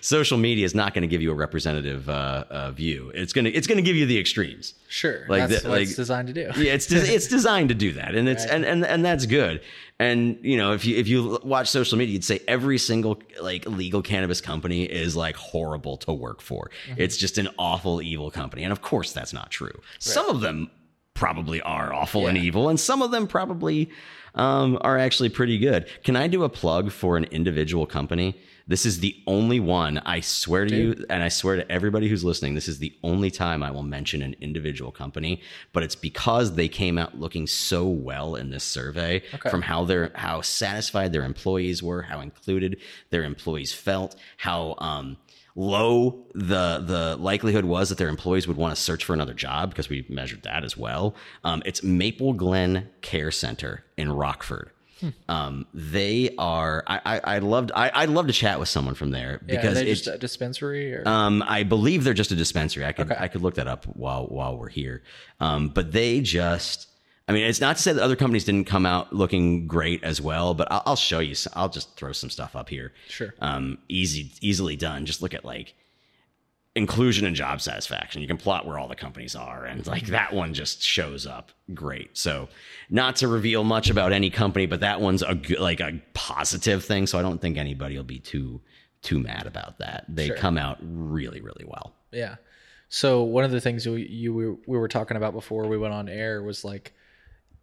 social media is not going to give you a representative uh, uh, view. It's gonna it's gonna give you the extremes. sure. Like that's the- what like- it's designed to do. Yeah, it's des- it's designed to do that, and it's Right. and, and and that's good. And you know, if you if you watch social media, you'd say every single like legal cannabis company is like horrible to work for. Mm-hmm. It's just an awful, evil company, and of course, that's not true. Some of them probably are awful and evil, and some of them probably um, are actually pretty good. Can I do a plug for an individual company? This is the only one I swear to you, and I swear to everybody who's listening, this is the only time I will mention an individual company. But it's because they came out looking so well in this survey Okay. from how their how satisfied their employees were, how included their employees felt, how um, low the the likelihood was that their employees would want to search for another job because we measured that as well. Um, it's Maple Glen Care Center in Rockford. Hmm. Um, they are. I, I I loved. I I'd love to chat with someone from there because they it's. just a dispensary or Um, I believe they're just a dispensary. I could Okay. I could look that up while while we're here. Um, but they just. I mean, it's not to say that other companies didn't come out looking great as well, but I'll, I'll show you. I'll just throw some stuff up here. Sure. Um, easy, easily done. Just look at like inclusion and job satisfaction. You can plot where all the companies are, and like that one just shows up great. So, not to reveal much about any company, but that one's a good, like a positive thing. So I don't think anybody will be too too mad about that. They Sure. come out really, really well. Yeah. So one of the things you, you we were talking about before we went on air was like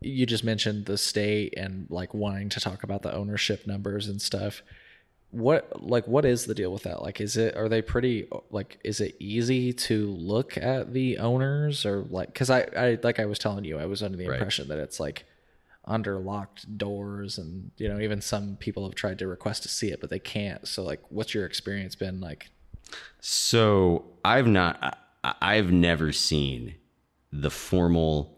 you just mentioned the state and like wanting to talk about the ownership numbers and stuff. What like what is the deal with that? Like is it are they pretty like is it easy to look at the owners or like cuz I I like I was telling you I was under the Right. impression that it's like under locked doors and you know even some people have tried to request to see it but they can't. So like what's your experience been like So I've not, I, I've never seen the formal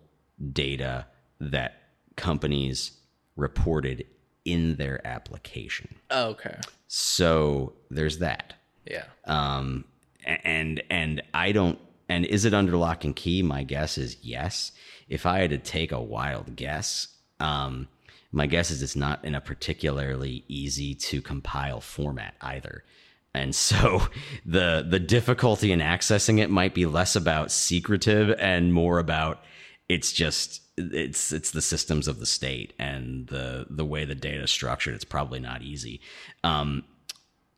data that companies reported in their application. Oh, okay. So there's that. Yeah. Um, and and I don't. And is it under lock and key? My guess is yes. If I had to take a wild guess, um, my guess is it's not in a particularly easy to compile format either. And so <laughs> the the difficulty in accessing it might be less about secretive and more about it's just it's it's the systems of the state and the the way the data is structured. It's probably not easy. Um,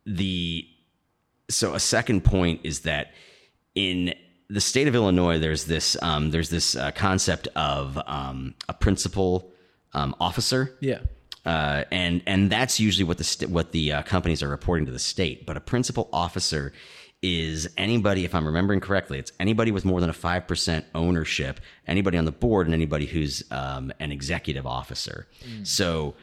the so a second point is that in the state of Illinois, there's this um, there's this uh, concept of um, a principal um, officer, Yeah. uh, and and that's usually what the st- what the uh, companies are reporting to the state. But a principal officer is anybody, if I'm remembering correctly, it's anybody with more than a five percent ownership, anybody on the board, and anybody who's um, an executive officer. So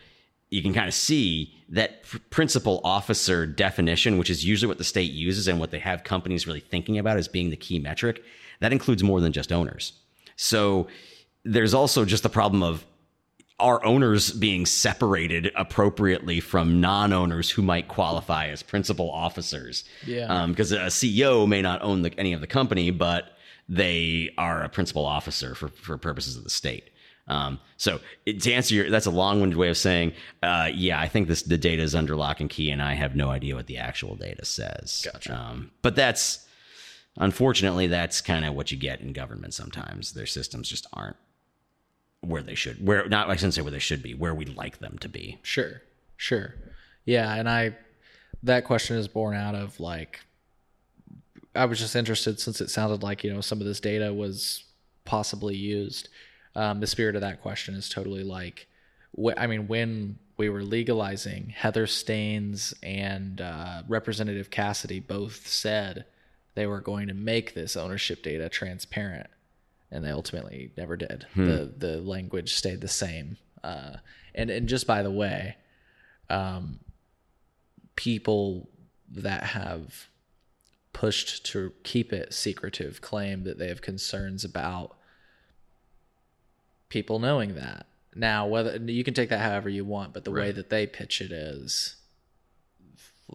you can kind of see that pr- principal officer definition, which is usually what the state uses and what they have companies really thinking about as being the key metric. That includes more than just owners. So there's also just the problem of are owners being separated appropriately from non-owners who might qualify as principal officers? Yeah. Because a CEO may not own the, any of the company, but they are a principal officer for, for purposes of the state. Um, so it- to answer your, that's a long-winded way of saying, uh, yeah, I think this the data is under lock and key, and I have no idea what the actual data says. Gotcha. Um, but that's unfortunately, that's kind of what you get in government sometimes. Their systems just aren't where they should. Where not I shouldn't say where they should be, where we'd like them to be. Sure, sure, yeah. And I that question is born out of like I was just interested since it sounded like you know some of this data was possibly used. Um, the spirit of that question is totally like, wh- I mean, when we were legalizing, Heather Steans and uh, Representative Cassidy both said they were going to make this ownership data transparent, and they ultimately never did. The the language stayed the same. Uh, and and just by the way, um, people that have pushed to keep it secretive claim that they have concerns about people knowing that. Now, whether you can take that however you want, but the way that they pitch it is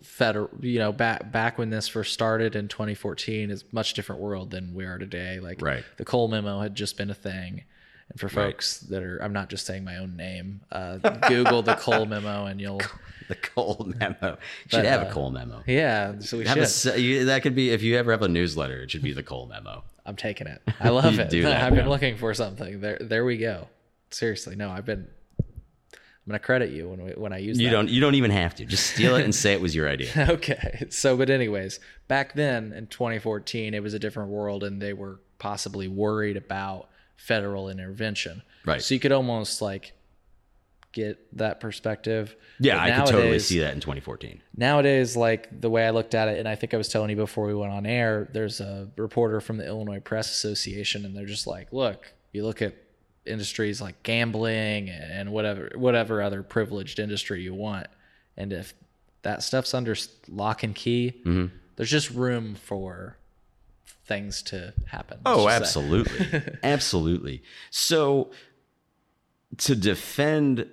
federal. You know, back back when this first started in 2014 is much different world than we are today. Like Right. the Cole memo had just been a thing. And for Right. folks that are, I'm not just saying my own name. Uh, Google the Cole <laughs> memo, and you'll, The Cole memo should But, have uh, a Cole memo. yeah. So we Have should. you- that could be if you ever have a newsletter, it should be the Cole memo. I'm taking it. I love <laughs> it. <laughs> I've been looking for something. There, there we go. Seriously, no, I've been. I'm gonna credit you when we, when I use You that. don't you don't even have to. Just steal it and say it was your idea. <laughs> okay. So, but anyways, back then in 2014, it was a different world, and they were possibly worried about federal intervention. Right. So you could almost like get that perspective. Yeah, But I could totally see that in 2014. nowadays like the way i looked at it and i think i was telling you before we went on air there's a reporter from the illinois press association and they're just like look you look at industries like gambling and whatever whatever other privileged industry you want and if that stuff's under lock and key Mm-hmm. there's just room for things to happen Oh, let's just say. absolutely. <laughs> absolutely. So to defend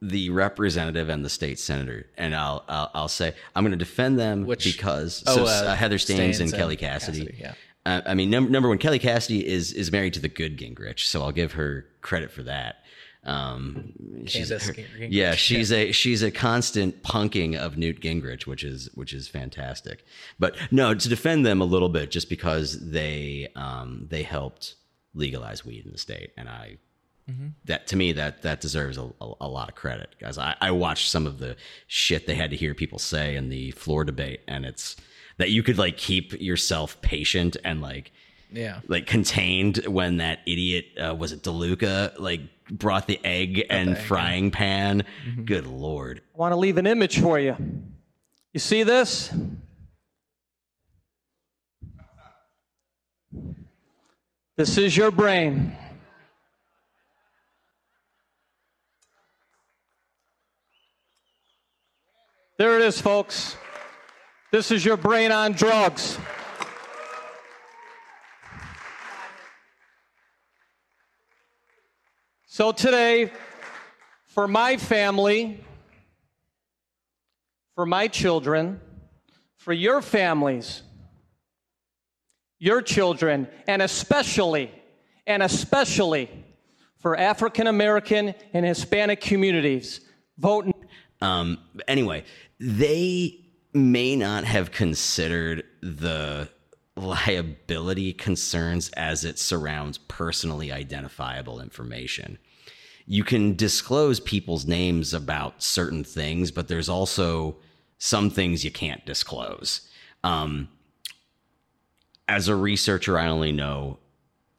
the representative and the state senator, and I'll I'll, I'll say I'm going to defend them Which- because Oh, so uh, Heather Steans, Steans and and Kelly Cassidy. Cassidy, yeah. Uh, I mean, number number one, Kelly Cassidy is is married to the good Gingrich, so I'll give her credit for that. Um, she's her- yeah, she's a she's a constant punking of Newt Gingrich, which is which is fantastic. But no, to defend them a little bit, just because they um, they helped legalize weed in the state, and I that to me that that deserves a, a, a lot of credit, guys. I, I watched some of the shit they had to hear people say in the floor debate, and it's that you could like keep yourself patient and like yeah like contained when that idiot uh, was it Deluca like brought the egg and frying pan. Good lord. I want to leave an image for you. You see this? This is your brain. There it is, folks. This is your brain on drugs. So today, for my family, for my children, for your families, your children, and especially, and especially for African American and Hispanic communities, vote. Um, anyway, they may not have considered the liability concerns as it surrounds personally identifiable information. You can disclose people's names about certain things, but there's also some things you can't disclose. Um, as a researcher, I only know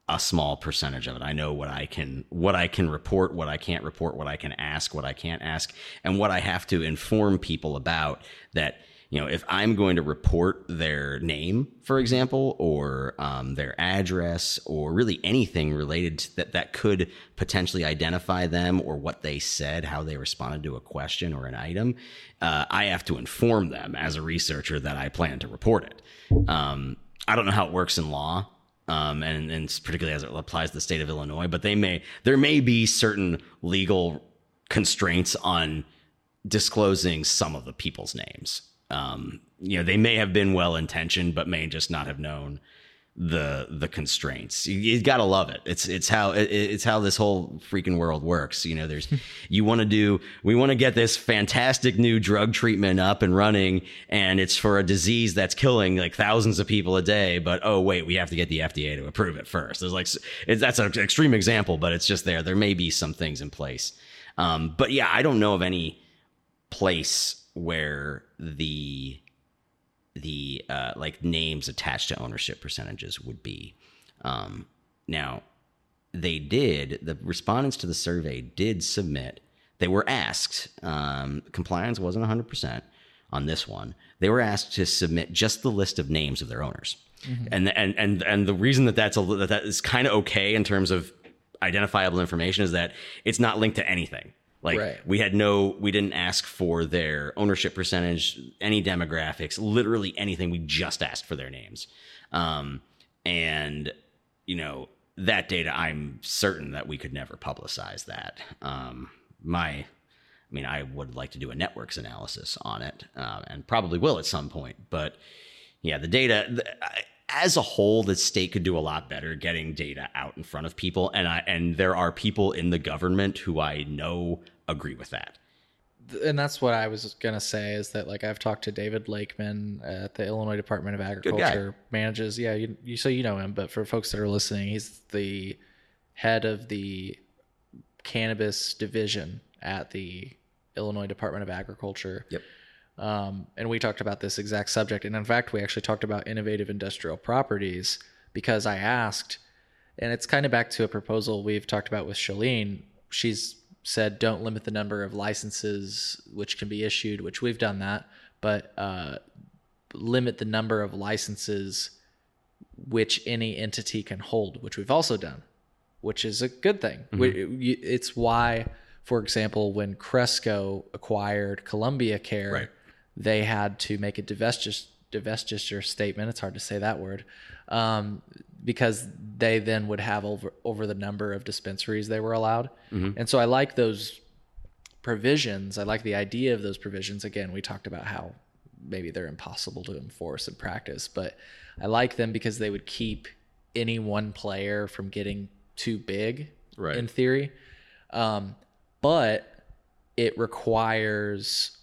a small percentage of it. I know what I can what I can report, what I can't report, what I can ask, what I can't ask, and what I have to inform people about that you know, if I'm going to report their name, for example, or um, their address, or really anything related to that that could potentially identify them or what they said, how they responded to a question or an item, uh, I have to inform them as a researcher that I plan to report it. Um, I don't know how it works in law, um, and, and particularly as it applies to the state of Illinois, but they may there may be certain legal constraints on disclosing some of the people's names. Um, you know, they may have been well intentioned, but may just not have known the the constraints. You, you got to love it. It's it's how it, it's how this whole freaking world works. You know, there's you want to do we want to get this fantastic new drug treatment up and running, and it's for a disease that's killing like thousands of people a day. But oh wait, we have to get the FDA to approve it first. There's like it's, that's an extreme example, but it's just there. There may be some things in place, um, but yeah, I don't know of any place where the the uh, like names attached to ownership percentages would be. Um, now, they did the respondents to the survey did submit. They were asked. Um, compliance wasn't 100 percent on this one. They were asked to submit just the list of names of their owners, mm-hmm. and and and and the reason that that's a that, that is kind of okay in terms of identifiable information is that it's not linked to anything. Like right. we had no, we didn't ask for their ownership percentage, any demographics, literally anything. We just asked for their names. Um, and you know that data, I'm certain that we could never publicize that. Um, my, I mean, I would like to do a networks analysis on it, uh, and probably will at some point. But yeah, the data. The, I, as a whole, the state could do a lot better getting data out in front of people, and I and there are people in the government who I know agree with that. And that's what I was gonna say is that like I've talked to David Lakeman at the Illinois Department of Agriculture, manages yeah you, you so you know him, but for folks that are listening, he's the head of the cannabis division at the Illinois Department of Agriculture. Yep. Um, and we talked about this exact subject. And in fact, we actually talked about innovative industrial properties because I asked, and it's kind of back to a proposal we've talked about with Shaleen. She's said, don't limit the number of licenses which can be issued, which we've done that, but uh, limit the number of licenses which any entity can hold, which we've also done, which is a good thing. Mm-hmm. It's why, for example, when Cresco acquired Columbia Care, right they had to make a divestiture, divestiture statement. It's hard to say that word. Um, because they then would have over over the number of dispensaries they were allowed. Mm-hmm. And so I like those provisions. I like the idea of those provisions. Again, we talked about how maybe they're impossible to enforce in practice, but I like them because they would keep any one player from getting too big right. in theory. Um, but it requires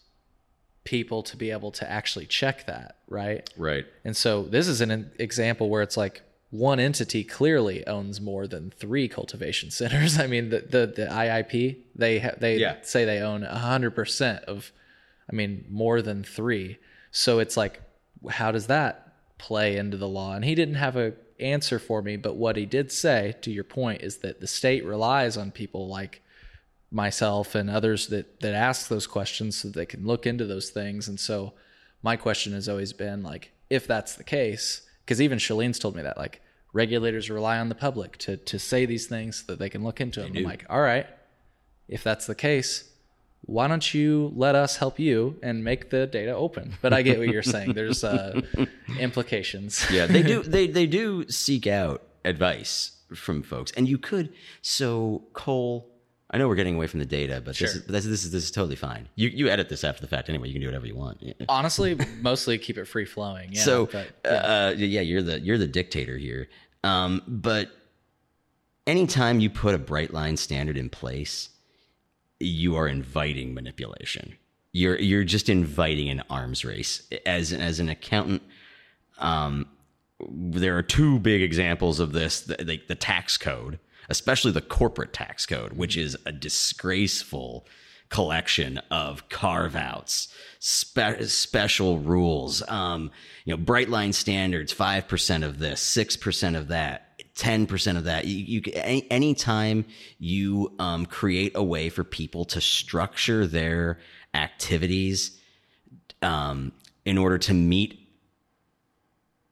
people to be able to actually check that, right? Right. And so this is an example where it's like one entity clearly owns more than three cultivation <laughs> centers. I mean, the the, the IIP they ha- they yeah. say they own hundred percent of, I mean, more than three. So it's like, how does that play into the law? And he didn't have a answer for me, but what he did say, to your point, is that the state relies on people like myself and others that that ask those questions so they can look into those things. And so my question has always been like, if that's the case, because even Shaleen's told me that like regulators rely on the public to to say these things so that they can look into them. I'm like, all right, if that's the case, why don't you let us help you and make the data open? But I get what you're saying. There's uh, <laughs> implications. Yeah, they do. <laughs> They they do seek out advice from folks, and you could. So Cole, I know we're getting away from the data, but sure. this, is, this, this is this is totally fine. You you edit this after the fact anyway. You can do whatever you want. <laughs> Honestly, mostly keep it free flowing. Yeah, so but, yeah. Uh, yeah, you're the you're the dictator here. Um, but anytime you put a bright line standard in place, you are inviting manipulation. You're you're just inviting an arms race. As as an accountant, um, there are two big examples of this: the, the tax code especially the corporate tax code, which is a disgraceful collection of carve outs, spe- special rules, um, you know, bright line standards, 5% of this, 6% of that. 10% of that. You, you any, anytime you um, create a way for people to structure their activities um, in order to meet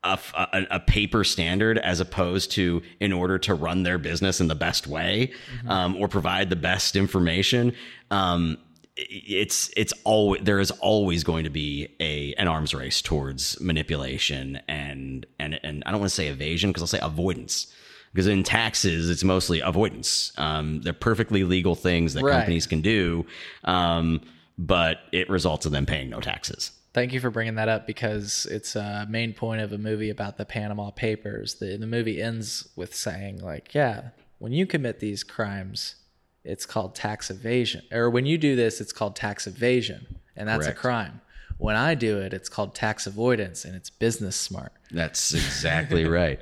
a, a, a, paper standard as opposed to in order to run their business in the best way mm-hmm. um, or provide the best information um, it's it's always there is always going to be a an arms race towards manipulation and and and I don't want to say evasion because I'll say avoidance because in taxes it's mostly avoidance um, they're perfectly legal things that right. companies can do um, but it results in them paying no taxes Thank you for bringing that up because it's a main point of a movie about the Panama Papers. The the movie ends with saying like, yeah, when you commit these crimes, it's called tax evasion, or when you do this, it's called tax evasion, and that's Correct. a crime. When I do it, it's called tax avoidance, and it's business smart. That's exactly <laughs> right.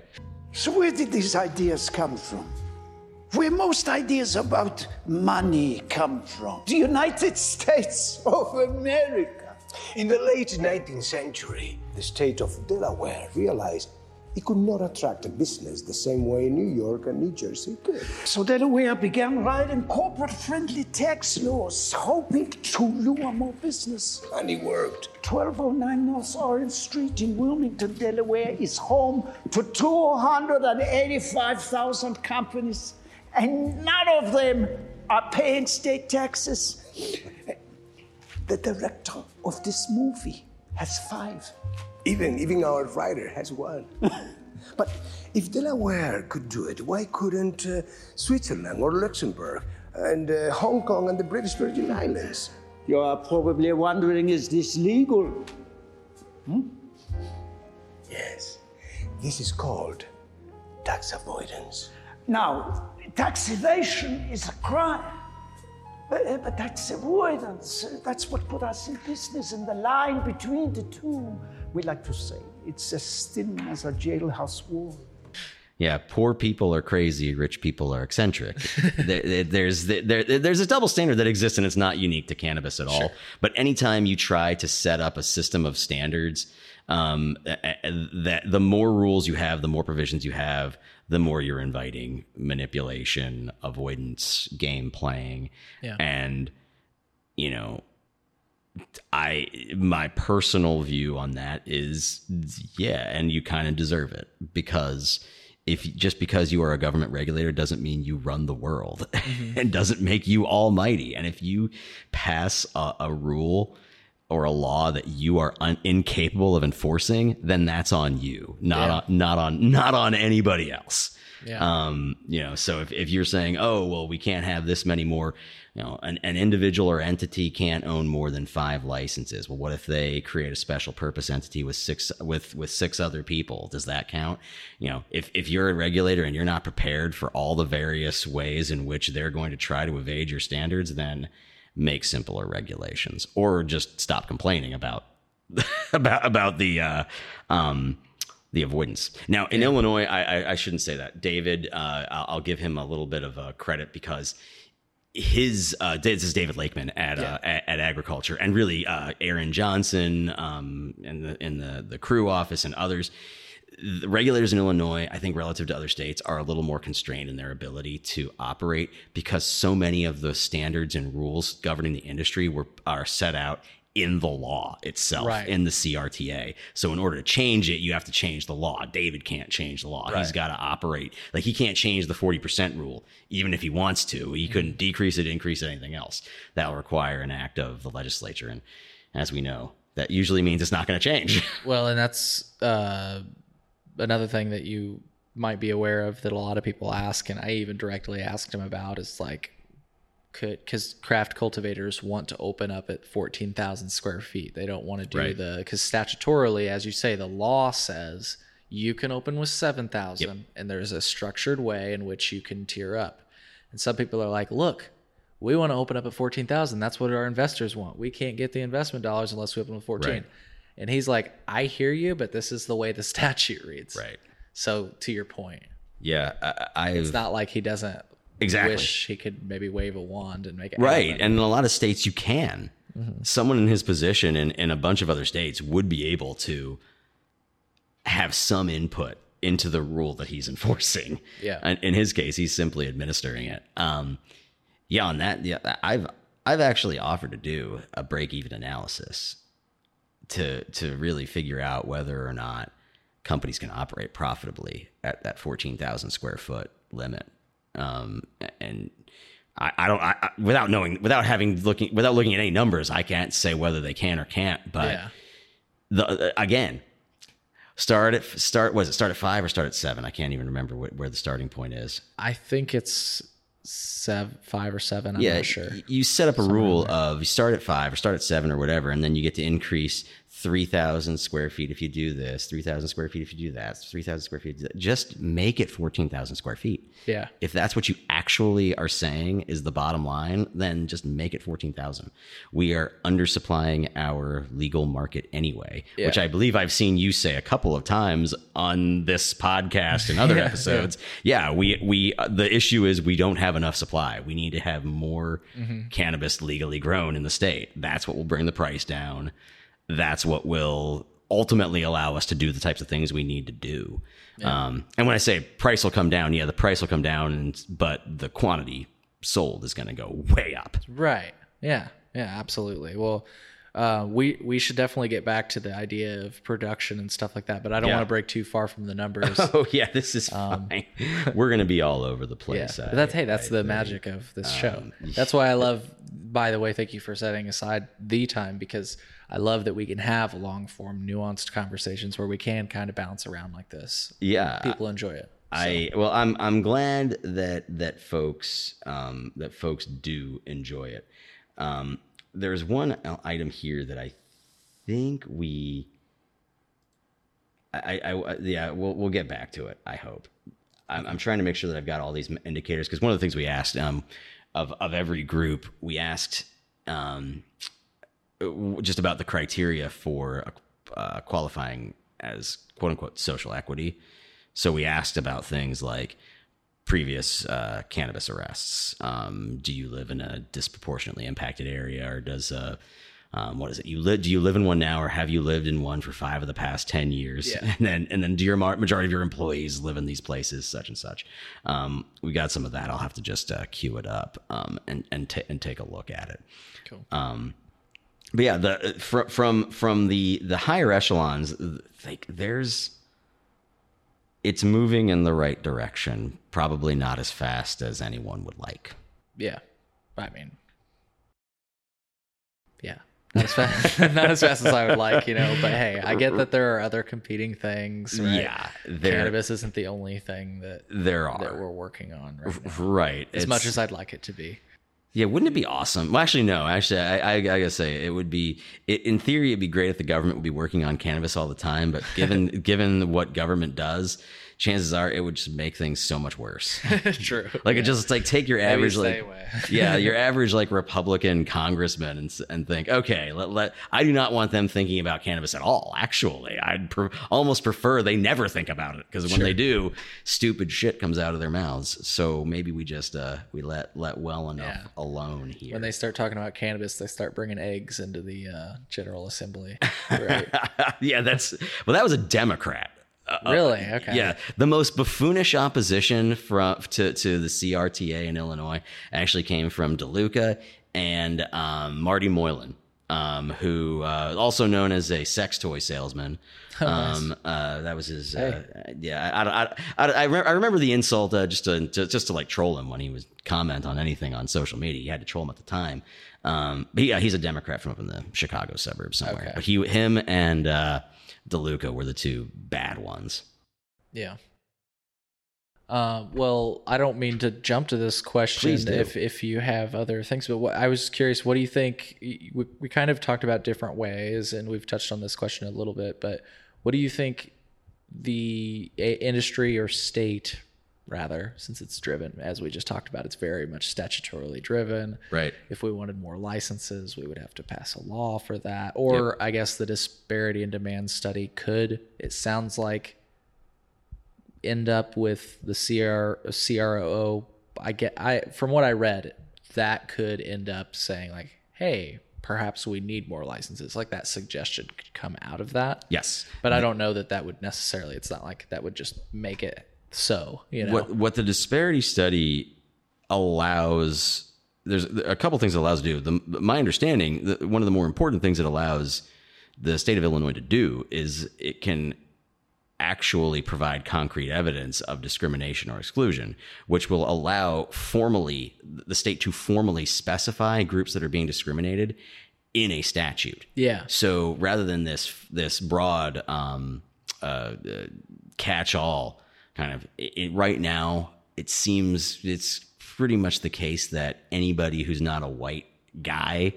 So, where did these ideas come from? Where most ideas about money come from? The United States of America. In the late 19th century, the state of Delaware realized it could not attract a business the same way New York and New Jersey could. So, Delaware began writing corporate friendly tax laws, hoping to lure more business. And it worked. 1209 North Orange Street in Wilmington, Delaware is home to 285,000 companies, and none of them are paying state taxes. The director of this movie has five. Even, even our writer has one. <laughs> but if Delaware could do it, why couldn't uh, Switzerland or Luxembourg and uh, Hong Kong and the British Virgin Islands? You are probably wondering is this legal? Yes. This is called tax avoidance. Now, tax evasion is a crime. But, uh, but tax avoidance, uh, that's what put us in business. And the line between the two, we like to say, it's as thin as a jailhouse wall. Yeah, poor people are crazy, rich people are eccentric. <laughs> there, there's there, there's a double standard that exists, and it's not unique to cannabis at all. But anytime you try to set up a system of standards, um, that the more rules you have, the more provisions you have, the more you're inviting manipulation, avoidance, game playing, Yeah. and you know I my personal view on that is yeah, and you kind of deserve it because if just because you are a government regulator doesn't mean you run the world mm-hmm. <laughs> and doesn't make you almighty. And if you pass a, a rule or a law that you are un- incapable of enforcing, then that's on you, not Yeah. on not on not on anybody else. Yeah. Um, you know, so if, if you're saying, oh, well, we can't have this many more, you know, an, an individual or entity can't own more than five licenses. Well, what if they create a special purpose entity with six with with six other people? Does that count? You know, if if you're a regulator and you're not prepared for all the various ways in which they're going to try to evade your standards, then make simpler regulations or just stop complaining about <laughs> about about the uh, um, the avoidance. Now in Illinois, I, I, I shouldn't say that. David, uh, I'll, give him a little bit of uh, credit because his uh, this is David Lakeman at uh, at, at agriculture, and really uh, Erin Johnson um, and the in the the crew office and others. The regulators in Illinois, I think, relative to other states, are a little more constrained in their ability to operate because so many of the standards and rules governing the industry were are set out in the law itself, Right. in the CRTA. So in order to change it, you have to change the law. David can't change the law. He's got to operate like he can't change the 40% rule, even if he wants to. He couldn't decrease it, increase it, anything else. That will require an act of the legislature. And as we know, that usually means it's not going to change. Well, and that's uh, another thing that you might be aware of that a lot of people ask, and I even directly asked him about is like, could because craft cultivators want to open up at fourteen thousand square feet. They don't want to do Right. the because statutorily, as you say, the law says you can open with seven thousand, and there's a structured way in which you can tier up. And some people are like, look. We want to open up at 14,000. That's what our investors want. We can't get the investment dollars unless we open with 14. Right. And he's like, I hear you, but this is the way the <laughs> statute reads. Right. So to your point, yeah. I, I've, it's not like he doesn't Exactly. wish he could maybe wave a wand and make it Right. happen. And in a lot of states, you can. Mm-hmm. Someone in his position and in a bunch of other states would be able to have some input into the rule that he's <laughs> enforcing. Yeah. And in his case, he's simply administering it. Um, yeah, on that, yeah, I've I've actually offered to do a break even analysis to to really figure out whether or not companies can operate profitably at that fourteen thousand square foot limit. Um, and I, I don't I, I, without knowing without having looking without looking at any numbers, I can't say whether they can or can't. But yeah. the again, start at start was it start at five or start at seven? I can't even remember what, where the starting point is. I think it's seven, five or seven. I'm yeah, not sure. You set up a rule of you start at five or start at seven or whatever, and then you get to increase 3,000 square feet if you do this, 3,000 square feet if you do that, 3,000 square feet. Just make it 14,000 square feet. Yeah. If that's what you actually are saying is the bottom line, then just make it 14,000. We are undersupplying our legal market anyway, Yeah. which I believe I've seen you say a couple of times on this podcast and other <laughs> episodes. Yeah, we we uh, the issue is we don't have enough supply. We need to have more Mm-hmm. cannabis legally grown in the state. That's what will bring the price down. That's what will ultimately allow us to do the types of things we need to do. Um, and when I say price will come down, yeah, the price will come down, and, but the quantity sold is going to go way up. Right. Yeah. Yeah. Absolutely. Well, uh, we we should definitely get back to the idea of production and stuff like that, but I don't Yeah. want to break too far from the numbers. <laughs> Oh yeah, this is fine. <laughs> We're going to be all over the place. but I- that's hey, that's I the magic of this show. That's why I <laughs> love. By the way, thank you for setting aside the time because I love that we can have long form, nuanced conversations where we can kind of bounce around like this. Yeah, People enjoy it. I well, I'm I'm glad that that folks um, that folks do enjoy it. Um, there's one item here that I think we. I, I, I yeah, we'll we'll get back to it. I hope. I'm, I'm trying to make sure that I've got all these indicators because one of the things we asked um, of of every group, we asked um, just about the criteria for uh, qualifying as quote unquote social equity. So we asked about things like previous uh, cannabis arrests. Um, do you live in a disproportionately impacted area, or does uh, um, what is it? You live? Do you live in one now, or have you lived in one for five of the past ten years? Yeah. <laughs> And then and then do your mar- majority of your employees live in these places, such and such? Um, we got some of that. I'll have to just uh, queue it up um, and and ta- and take a look at it. Cool. Um, but yeah, the uh, from from from the the higher echelons, like there's it's moving in the right direction. Probably not as fast as anyone would like. Yeah. I mean, yeah. Not as, fast, <laughs> not as fast as I would like, you know, but hey, I get that there are other competing things. Right? Yeah, there Cannabis isn't the only thing that, there are that we're working on right now, right as much as I'd like it to be. Yeah, wouldn't it be awesome? Well, actually, no. Actually, I, I, I gotta say, it would be. It, in theory, it'd be great if the government would be working on cannabis all the time. But given <laughs> given what government does, chances are it would just make things so much worse. <laughs> <laughs> True. Like it just like take your average like <laughs> yeah your average like Republican congressman and and think okay let, let I do not want them thinking about cannabis at all. Actually, I'd pre- almost prefer they never think about it because when they do, stupid shit comes out of their mouths. So maybe we just uh we let let well enough Yeah. alone here. When they start talking about cannabis, they start bringing eggs into the uh, General Assembly. Right. yeah, that's well that was a Democrat. Uh, really? Okay. Yeah, the most buffoonish opposition from to to the CRTA in Illinois actually came from DeLuca and um, Marty Moylan, um, who uh, also known as a sex toy salesman. <laughs> Um, uh, that was his. Uh, yeah, I, I, I, I, re- I remember the insult uh, just to, to just to like troll him when he was comment on anything on social media. You had to troll him at the time. Um, but yeah, he's a Democrat from up in the Chicago suburbs somewhere. Okay. But he, him, and uh, DeLuca were the two bad ones. Yeah. Uh, well, I don't mean to jump to this question if if you have other things, but what, I was curious. What do you think? We, we kind of talked about different ways, and we've touched on this question a little bit. But what do you think the industry or state, rather, since it's driven, as we just talked about, it's very much statutorily driven. Right. If we wanted more licenses, we would have to pass a law for that. Or I guess the disparity in demand study could, it sounds like, end up with the CR, CRO. I get, I from what I read, that could end up saying like, hey, perhaps we need more licenses. Like that suggestion could come out of that. Yes. But I don't know that that would necessarily. It's not like that would just make it so. You know. What what the disparity study allows there's a couple things it allows to do. The, my understanding, the, one of the more important things it allows the state of Illinois to do is it can actually provide concrete evidence of discrimination or exclusion, which will allow formally the state to formally specify groups that are being discriminated in a statute. Yeah. So rather than this this broad um, uh, uh, catch-all kind of, it, it- right now it seems it's pretty much the case that anybody who's not a white guy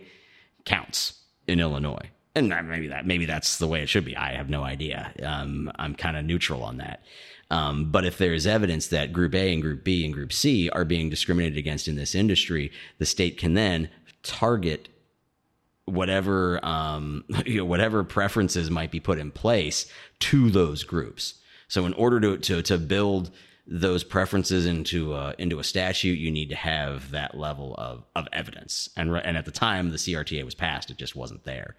counts in Illinois. And maybe that maybe that's the way it should be. I have no idea. Um, I'm kind of neutral on that. Um, but if there is evidence that Group A and Group B and Group C are being discriminated against in this industry, the state can then target whatever um, <laughs> you know, whatever preferences might be put in place to those groups. So in order to to to build those preferences into a, into a statute, you need to have that level of, of evidence. And and at the time the CRTA was passed, it just wasn't there.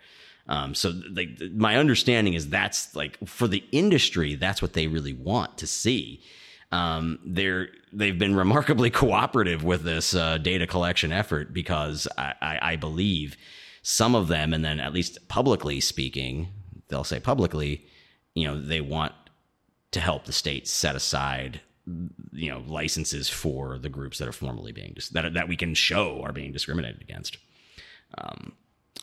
Um, so like my understanding is that's like for the industry, that's what they really want to see. Um, they're they've been remarkably <laughs> cooperative with this uh, data collection effort because I, I, I believe some of them, and then at least publicly speaking, they'll say publicly, you know, they want to help the state set aside you know licenses for the groups that are formally being dis- that that we can show are being discriminated against um,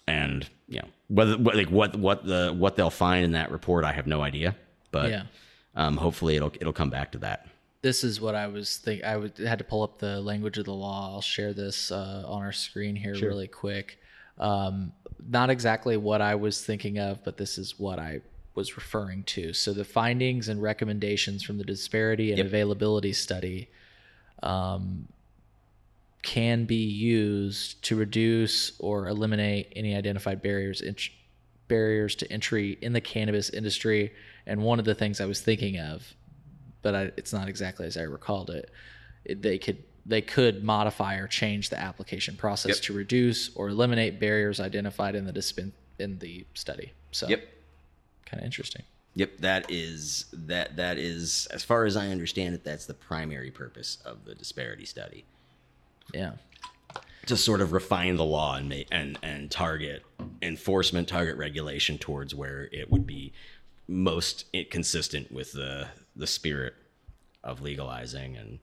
and you know whether what, like what what the what they'll find in that report i have no idea but Yeah. um, hopefully it'll it'll come back to that this is what I was think I would had to pull up the language of the law. I'll share this uh, on our screen here really quick. Um, not exactly what I was thinking of, but this is what I was referring to. So the findings and recommendations from the disparity and Yep. availability study um, can be used to reduce or eliminate any identified barriers barriers to entry in the cannabis industry. And one of the things I was thinking of but I, it's not exactly as I recalled it. it. They could they could modify or change the application process Yep. to reduce or eliminate barriers identified in the dispen- in the study. So yep kind of interesting. Yep, that is that that is as far as I understand it, that's the primary purpose of the disparity study. Yeah. To sort of refine the law and make and and target enforcement, target regulation towards where it would be most consistent with the the spirit of legalizing and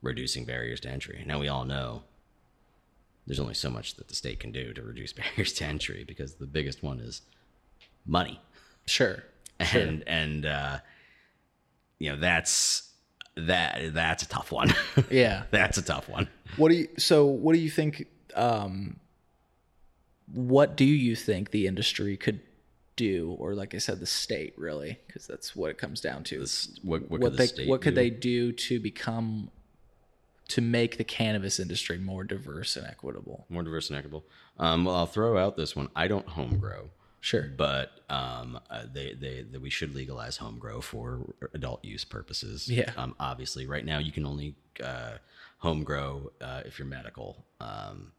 reducing barriers to entry. Now we all know there's only so much that the state can do to reduce <laughs> barriers to entry because the biggest one is money Sure. and and uh you know that's that that's a tough one <laughs> Yeah. <laughs> that's a tough one What do you so what do you think um what do you think the industry could do or like I said the state really because that's what it comes down to. This- what what, what could they the what could do? they do to become to make the cannabis industry more diverse and equitable? more diverse and equitable um well i'll throw out this one i don't home grow Sure. but um uh, they, they they we should legalize home grow for adult use purposes Yeah. um obviously right now you can only uh home grow uh if you're medical um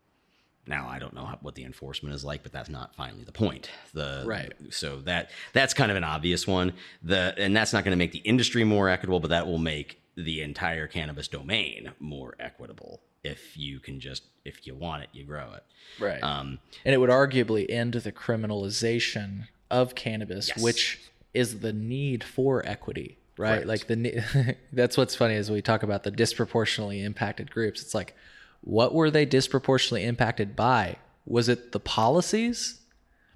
now I don't know how, what the enforcement is like, but that's not finally the point. The Right. So that that's kind of an obvious one. The and that's not going to make the industry more equitable, but that will make the entire cannabis domain more equitable if you can just if you want it, you grow it. Right. Um, and it would arguably end the criminalization of cannabis, Yes. which is the need for equity, right? Correct. Like the <laughs> that's what's funny is we talk about the disproportionately impacted groups. It's like, what were they disproportionately impacted by? Was it the policies?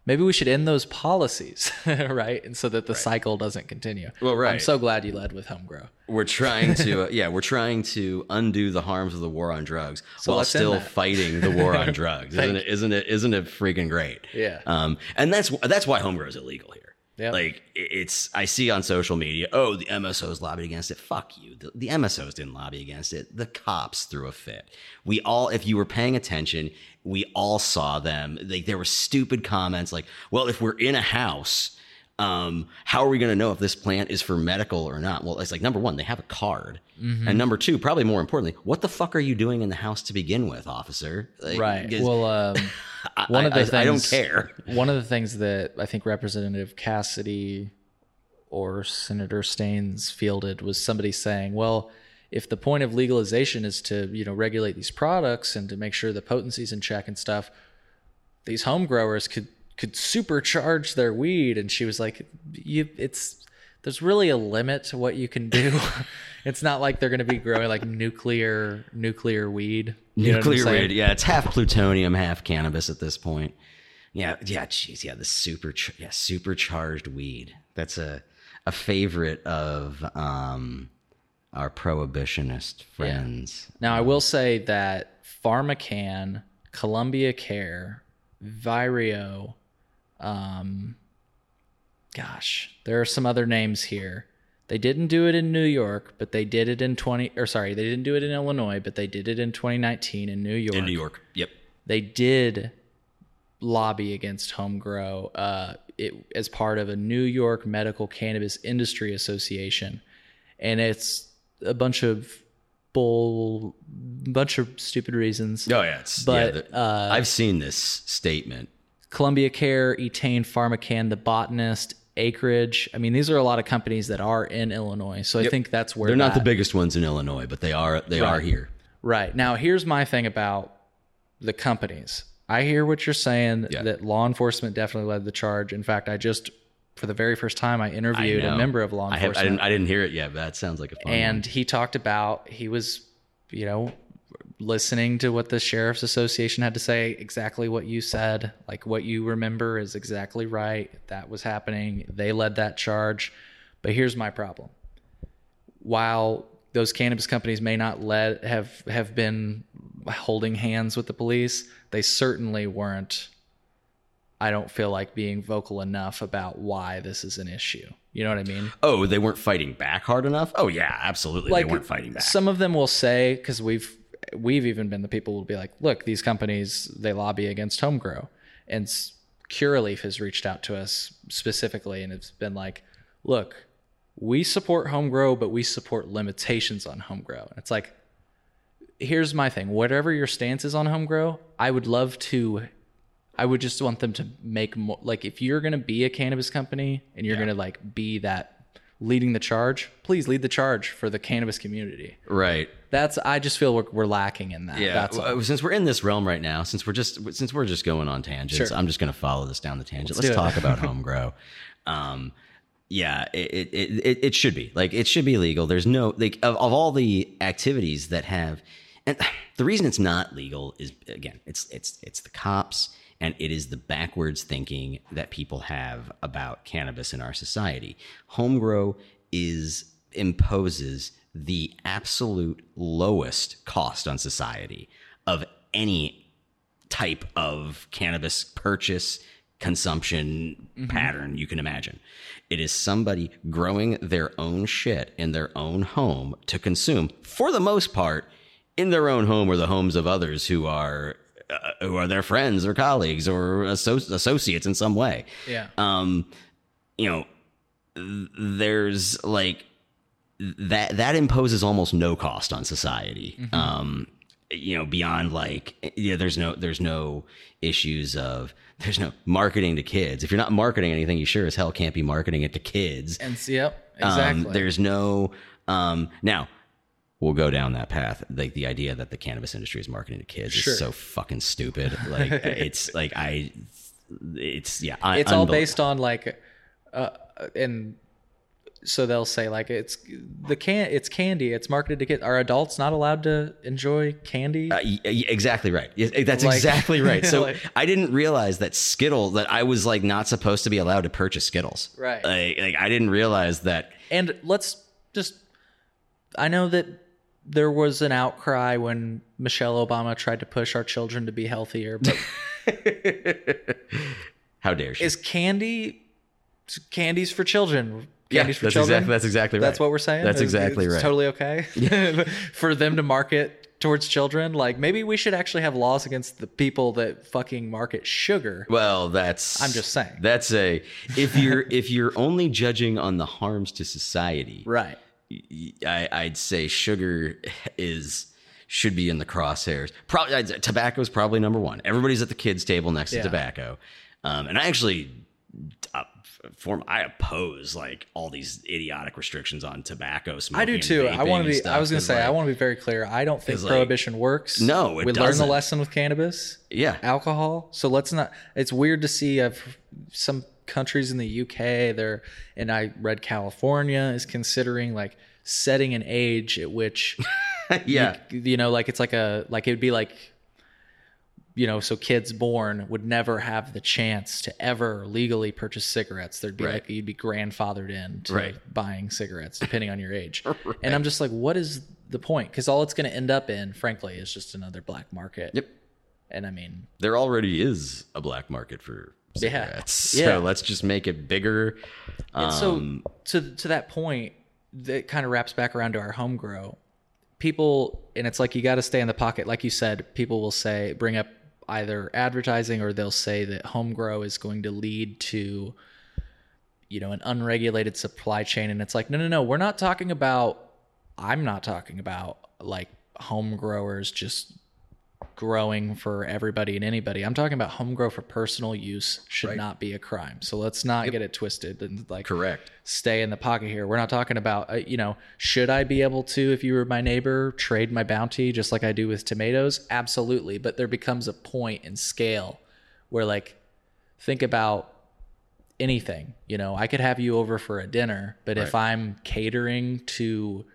Maybe we should end those policies, <laughs> right? And so that the cycle doesn't continue. Well, right. I'm so glad you led with home grow. we're trying to uh, <laughs> yeah we're trying to undo the harms of the war on drugs while still fighting the war on <laughs> drugs isn't it isn't it isn't it freaking great Yeah. um and that's that's why home grow is illegal here Yep. like it's i see on social media oh the msos lobbied against it. Fuck you. The, the msos didn't lobby against it. The cops threw a fit. We all if you were paying attention we all saw them. Like there were stupid comments like well if we're in a house um, how are we going to know if this plant is for medical or not? Well, it's like number one, they have a card, Mm-hmm. and number two, probably more importantly, what the fuck are you doing in the house to begin with, officer? Like, right well um, <laughs> I- one of the I- things I don't care. one of the things that i think representative cassidy or senator Steans fielded was somebody saying well if the point of legalization is to you know regulate these products and to make sure the potency's in check and stuff these home growers could could supercharge their weed and she was like you it's there's really a limit to what you can do <laughs> it's not like they're going to be growing like nuclear nuclear weed You know what I'm Nuclear weed, yeah, it's half plutonium, half cannabis at this point. Yeah, yeah, jeez, yeah, the super, yeah, supercharged weed. That's a a favorite of um our prohibitionist friends. Now, I will say that PharmaCann, Columbia Care, Vireo, Um, gosh, there are some other names here. They didn't do it in New York, but they did it in 20 or sorry, they didn't do it in Illinois, but they did it in 2019 in New York. In New York. Yep. They did lobby against home grow uh, it, as part of a New York Medical Cannabis Industry Association, and it's a bunch of bull, bunch of stupid reasons. Oh yeah, it's, But, yeah, the- uh, I've seen this statement. Columbia Care, Etain, PharmaCann, The Botanist, Acreage. I mean, these are a lot of companies that are in Illinois, so I think that's where They're not the biggest ones in Illinois, but they are they are here. Right. Now, here's my thing about the companies. I hear what you're saying Yeah. that law enforcement definitely led the charge. In fact, I just, for the very first time, I interviewed I a member of law I, have, enforcement. I didn't I didn't hear it yet, but that sounds like a fun and he talked about, he was, you know, listening to what the Sheriff's Association had to say, exactly what you said. Like what you remember is exactly right. That was happening. They led that charge. But here's my problem while those cannabis companies may not let have have been holding hands with the police, they certainly weren't. I don't feel like being vocal enough about why this is an issue. You know what I mean? Oh, they weren't fighting back hard enough? Oh yeah, absolutely. they weren't fighting back. Some of them will say because we've we've even been the people who will be like, look, these companies they lobby against home grow, and Curaleaf has reached out to us specifically and it's been like, look, we support home grow, but we support limitations on home grow. And it's like, here's my thing: whatever your stance is on home grow, I would love to. I would just want them to make more. Like, if you're gonna be a cannabis company and you're gonna like be that leading the charge, please lead the charge for the cannabis community. right. That's I just feel we're, we're lacking in that. Yeah. That's well, since we're in this realm right now, since we're just since we're just going on tangents, Sure. I'm just going to follow this down the tangent. Let's Let's, talk about <laughs> home grow. Um, yeah, it, it, it, it should be like it should be legal. There's no like of, of all the activities that have, and <sighs> the reason it's not legal is again, it's it's it's the cops and it is the backwards thinking that people have about cannabis in our society. Home grow is imposes the absolute lowest cost on society of any type of cannabis purchase consumption mm-hmm. pattern you can imagine. It is somebody growing their own shit in their own home to consume for the most part in their own home or the homes of others who are uh, who are their friends or colleagues or asso- associates in some way. yeah. Um you know there's like that that imposes almost no cost on society um you know beyond like yeah there's no there's no issues of there's no marketing to kids if you're not marketing anything you sure as hell can't be marketing it to kids and yep, um, exactly. there's no um now we'll go down that path like the idea that the cannabis industry is marketing to kids Sure. is so fucking stupid like <laughs> it's like i it's yeah I, it's all based on like uh and so they'll say like it's the can it's candy it's marketed to kids are adults not allowed to enjoy candy Uh, exactly right. That's Like- exactly right. <laughs> So like- I didn't realize that Skittle that I was like not supposed to be allowed to purchase Skittles. Right. Like, like I didn't realize that. and let's just i know that there was an outcry when michelle obama tried to push our children to be healthier but <laughs> How dare she? is candy candies for children Yeah, candies for that's children exactly- that's exactly right. that's what we're saying That's exactly it's right. totally okay <laughs> for them to market towards children like maybe we should actually have laws against the people that fucking market sugar well, that's. I'm just saying. That's a if you're if you're only judging on the harms to society, right I, I'd say sugar is should be in the crosshairs. Probably tobacco is probably number one. Everybody's at the kids' table next Yeah. to tobacco, um, and I actually uh, form I oppose like all these idiotic restrictions on tobacco smoking. I do too. I want to be. I was gonna say. I want to be very clear. I don't think 'cause, like- prohibition works. No, it we learned the lesson with cannabis. Yeah. alcohol. So let's not. It's weird to see of some countries in the UK. they're and I read California is considering like setting an age at which <laughs> yeah. you, you know, like it's like a like it would be like. You know, so kids born would never have the chance to ever legally purchase cigarettes. There'd be Right. like you'd be grandfathered in to Right. buying cigarettes, depending on your age. <laughs> And I'm just like, what is the point? Because all it's going to end up in, frankly, is just another black market. Yep. And I mean, There already is a black market for cigarettes. <laughs> Yeah. So let's just make it bigger. And so Um, to to that point, that kind of wraps back around to our home grow. People and it's like you got to stay in the pocket. Like you said, people will say bring up either advertising or they'll say that home grow is going to lead to you know an unregulated supply chain and it's like no no no we're not talking about i'm not talking about like home growers just growing for everybody and anybody. I'm talking about home grow for personal use should not be a crime. So let's not get it twisted and like correct. stay in the pocket here. We're not talking about uh, you know should i be able to if you were my neighbor trade my bounty just like i do with tomatoes? Absolutely. But there becomes a point in scale where like think about anything you know? I could have you over for a dinner but if i'm catering to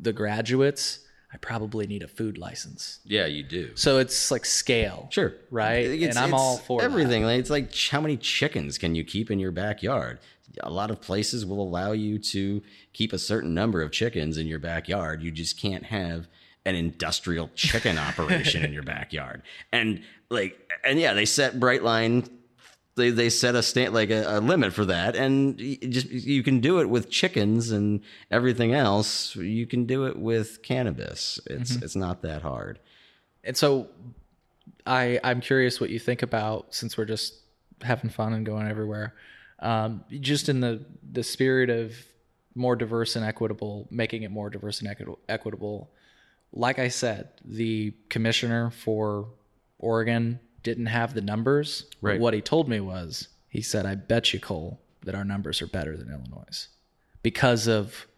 the graduates i probably need a food license Yeah, you do. so it's like scale Sure. right It's- and i'm all for everything. Like, It's like how many chickens can you keep in your backyard? A lot of places will allow you to keep a certain number of chickens in your backyard. You just can't have an industrial chicken <laughs> operation in your backyard. And like, and yeah, they set bright line. They, they set a stand like a, a limit for that, and just you can do it with chickens and everything else. You can do it with cannabis. It's Mm-hmm. it's not that hard. And so I I'm curious what you think about since we're just having fun and going everywhere. Um, just in the the spirit of more diverse and equitable, making it more diverse and equitable, equitable. Like I said, the commissioner for Oregon didn't have the numbers. Right. What he told me was he said, "I bet you, Cole, that our numbers are better than Illinois because of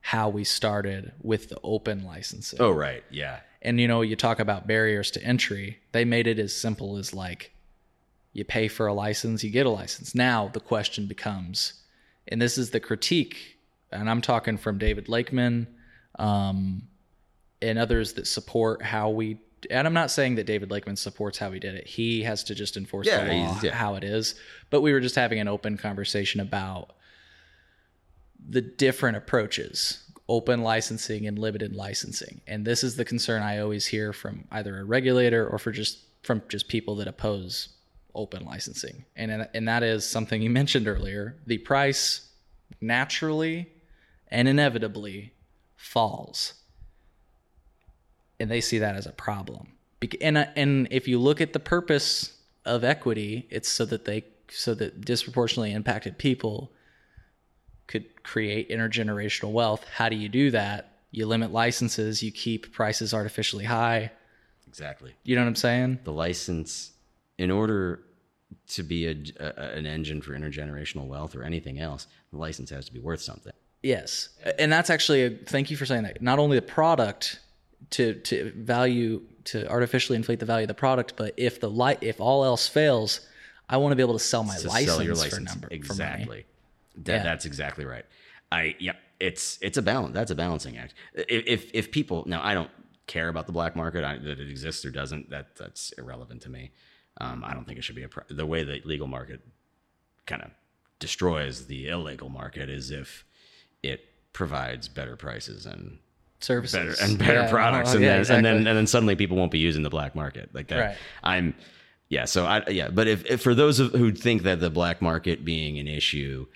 how we started with the open licensing." Oh right, yeah. and you know you talk about barriers to entry they made it as simple as like you pay for a license you get a license now the question becomes and this is the critique and i'm talking from david lakeman um, and others that support how we and i'm not saying that david lakeman supports how we did it. He has to just enforce Yeah, the law yeah. how it is. But we were just having an open conversation about the different approaches open licensing and limited licensing. And this is the concern i always hear from either a regulator or for just from just people that oppose open licensing. And and that is something you <laughs> mentioned earlier. The price naturally and inevitably falls and they see that as a problem and uh, and if you look at the purpose of equity it's so that they so that disproportionately impacted people could create intergenerational wealth. How do you do that? You limit licenses, you keep prices artificially high. Exactly. You know what I'm saying? The license, in order to be a, a- an engine for intergenerational wealth or anything else, the license has to be worth something. Yes. And that's actually a thank you for saying that. Not only the product to to value to artificially inflate the value of the product, but if the light if all else fails, I want to be able to sell my To license, sell your for license. number for money. exactly. That, Yeah. That's exactly right. I yep. It's it's a balance. That's a balancing act. If if, if people now, I don't care about the black market I, that it exists or doesn't. That that's irrelevant to me. Um, I don't think it should be a pro- the way the legal market kind of destroys the illegal market is if it provides better prices and Services better and better Yeah, products, and yeah, then exactly. and then and then suddenly people won't be using the black market like that. Right. I'm yeah. So I yeah, but if, if for those of, who think that the black market being an issue,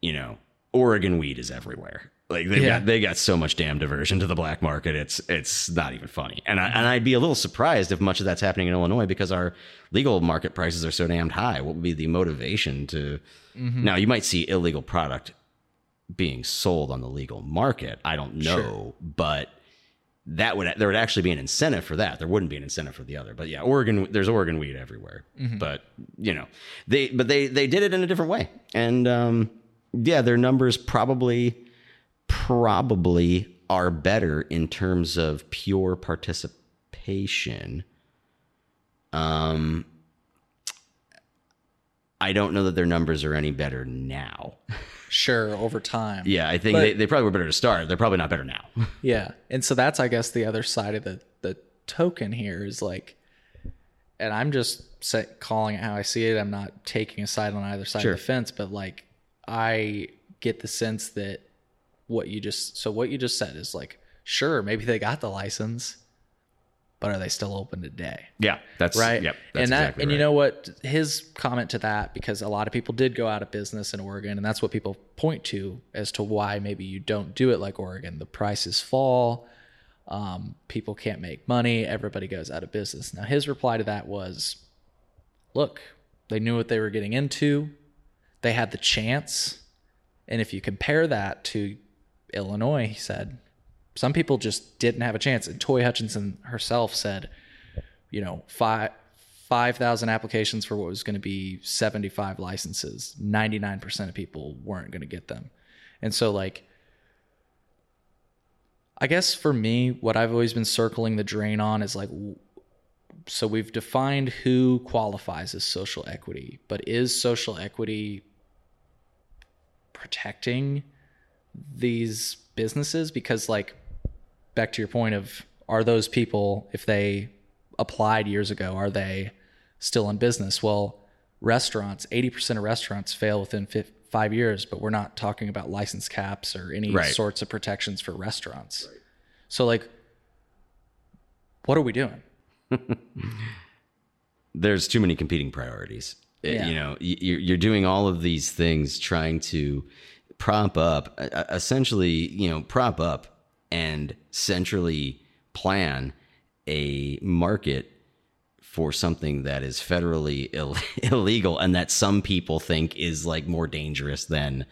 you know, Oregon weed is everywhere. Like they Yeah. got they got so much damn diversion to the black market. It's it's not even funny. And I and I'd be a little surprised if much of that's happening in Illinois because our legal market prices are so damned high. What would be the motivation to? Mm-hmm. Now you might see illegal product being sold on the legal market. I don't know, but that would there would actually be an incentive for that. There wouldn't be an incentive for the other. But yeah, Oregon there's Oregon weed everywhere. But you know, they but they they did it in a different way. And um yeah, their numbers probably probably are better in terms of pure participation. Um I don't know that their numbers are any better now. <laughs> Sure, over time. Yeah, I think But- they, they probably were better to start. They're probably not better now. <laughs> Yeah. And so that's I guess the other side of the the token here is like and I'm just say, calling it how I see it. I'm not taking a side on either side Sure. of the fence, but like I get the sense that what you just so what you just said is like sure, maybe they got the license, but are they still open today? Yeah, that's right? Yep, that's and that, exactly and you right. know what? His comment to that, because a lot of people did go out of business in Oregon, and that's what people point to as to why maybe you don't do it like Oregon. The prices fall, um, people can't make money, everybody goes out of business. Now, his reply to that was, "Look, they knew what they were getting into, they had the chance, and if you compare that to Illinois, he said." Some people just didn't have a chance. And Toi Hutchinson herself said, you know, five five thousand applications for what was going to be seventy five licenses. Ninety nine percent of people weren't going to get them, and so like, I guess for me, what I've always been circling the drain on is like, so we've defined who qualifies as social equity, but is social equity protecting these businesses? Because like, back to your point of are those people if they applied years ago are they still in business well restaurants 80% of restaurants fail within five years but we're not talking about license caps or any Right. sorts of protections for restaurants so like what are we doing <laughs> there's too many competing priorities. Uh, Yeah. You know, you're, doing all of these things trying to prop up, essentially, you know, prop up and centrally plan a market for something that is federally Ill- <laughs> illegal and that some people think is like more dangerous than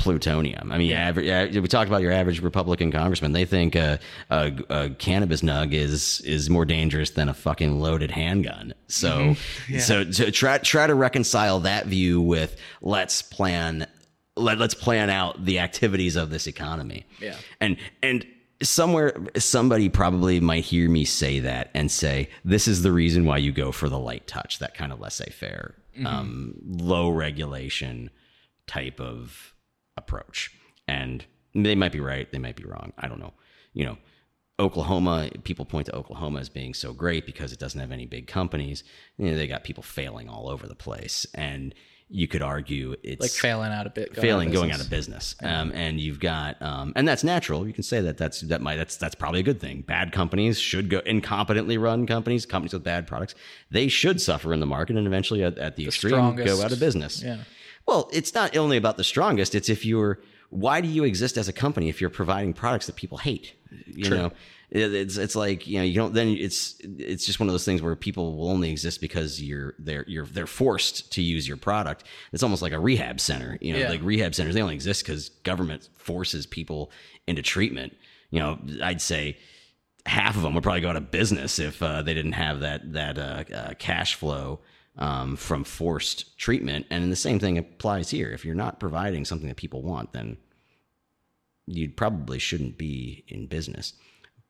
plutonium. I mean, average, uh, we talked about your average Republican congressman. They think a, a, a cannabis nug is is more dangerous than a fucking loaded handgun. So, so to try try to reconcile that view with let's plan let, let's plan out the activities of this economy. Yeah. and and somewhere somebody probably might hear me say that and say this is the reason why you go for the light touch, that kind of laissez-faire, um, low regulation type of approach. And they might be right, they might be wrong. I don't know. You know, Oklahoma, people point to Oklahoma as being so great because it doesn't have any big companies. You know, they got people failing all over the place. And you could argue it's like failing out a bit going failing out going out of business. Um, and you've got um, and that's natural. You can say that that's that might that's that's probably a good thing. Bad companies should go incompetently run companies companies with bad products they should suffer in the market and eventually at, at the, extreme strongest. go out of business. Yeah. well it's not only about the strongest it's if you're why do you exist as a company if you're providing products that people hate? You know It- it's it's like you know you don't then it's it's just one of those things where people will only exist because you're they're you're they're forced to use your product it's almost like a rehab center you know Yeah. like rehab centers they only exist because government forces people into treatment you know i'd say half of them would probably go out of business if uh, they didn't have that that uh, uh, cash flow um, from forced treatment and the same thing applies here if you're not providing something that people want then you probably shouldn't be in business.